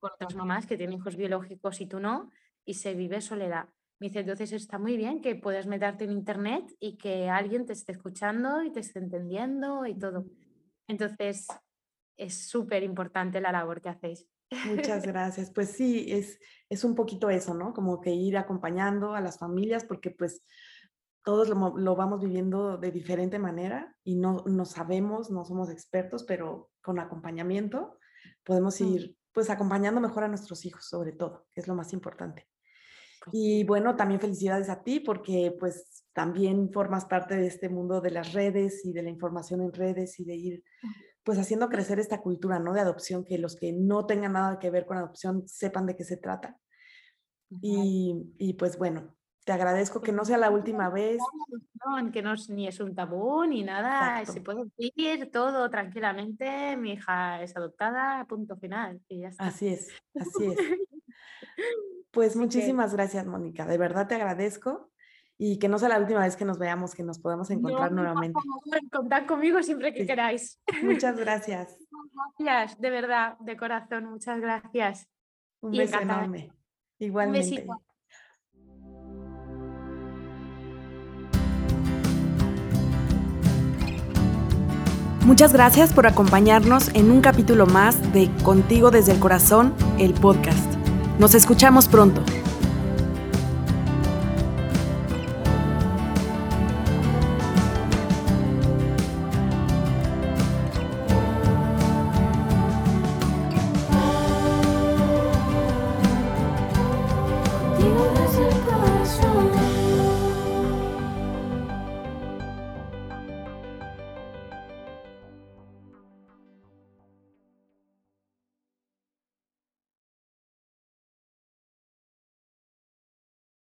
con otras mamás que tienen hijos biológicos y tú no, y se vive soledad. Me dice, entonces está muy bien que puedas meterte en internet y que alguien te esté escuchando y te esté entendiendo y todo. Entonces, es súper importante la labor que hacéis. Muchas gracias. Pues sí, es, es un poquito eso, ¿no? Como que ir acompañando a las familias porque pues todos lo, vamos viviendo de diferente manera y no, no sabemos, no somos expertos, pero con acompañamiento podemos mm. ir pues acompañando mejor a nuestros hijos sobre todo, que es lo más importante. Pues y bueno, también felicidades a ti porque pues también formas parte de este mundo de las redes y de la información en redes y de ir pues haciendo crecer esta cultura, ¿no? De adopción, que los que no tengan nada que ver con adopción sepan de qué se trata. Y, y, pues bueno, te agradezco que no sea la última vez. Que no ni es un tabú ni nada, se puede decir todo tranquilamente. Mi hija es adoptada, punto final. Y ya está. Así es, así es. Pues muchísimas gracias, Mónica. De verdad te agradezco y que no sea la última vez que nos veamos, que nos podamos encontrar nuevamente. Contad conmigo siempre que queráis. Muchas gracias. Gracias, de verdad, de corazón, muchas gracias. Un beso enorme. Igualmente. Muchas gracias por acompañarnos en un capítulo más de Contigo desde el Corazón, el podcast. Nos escuchamos pronto.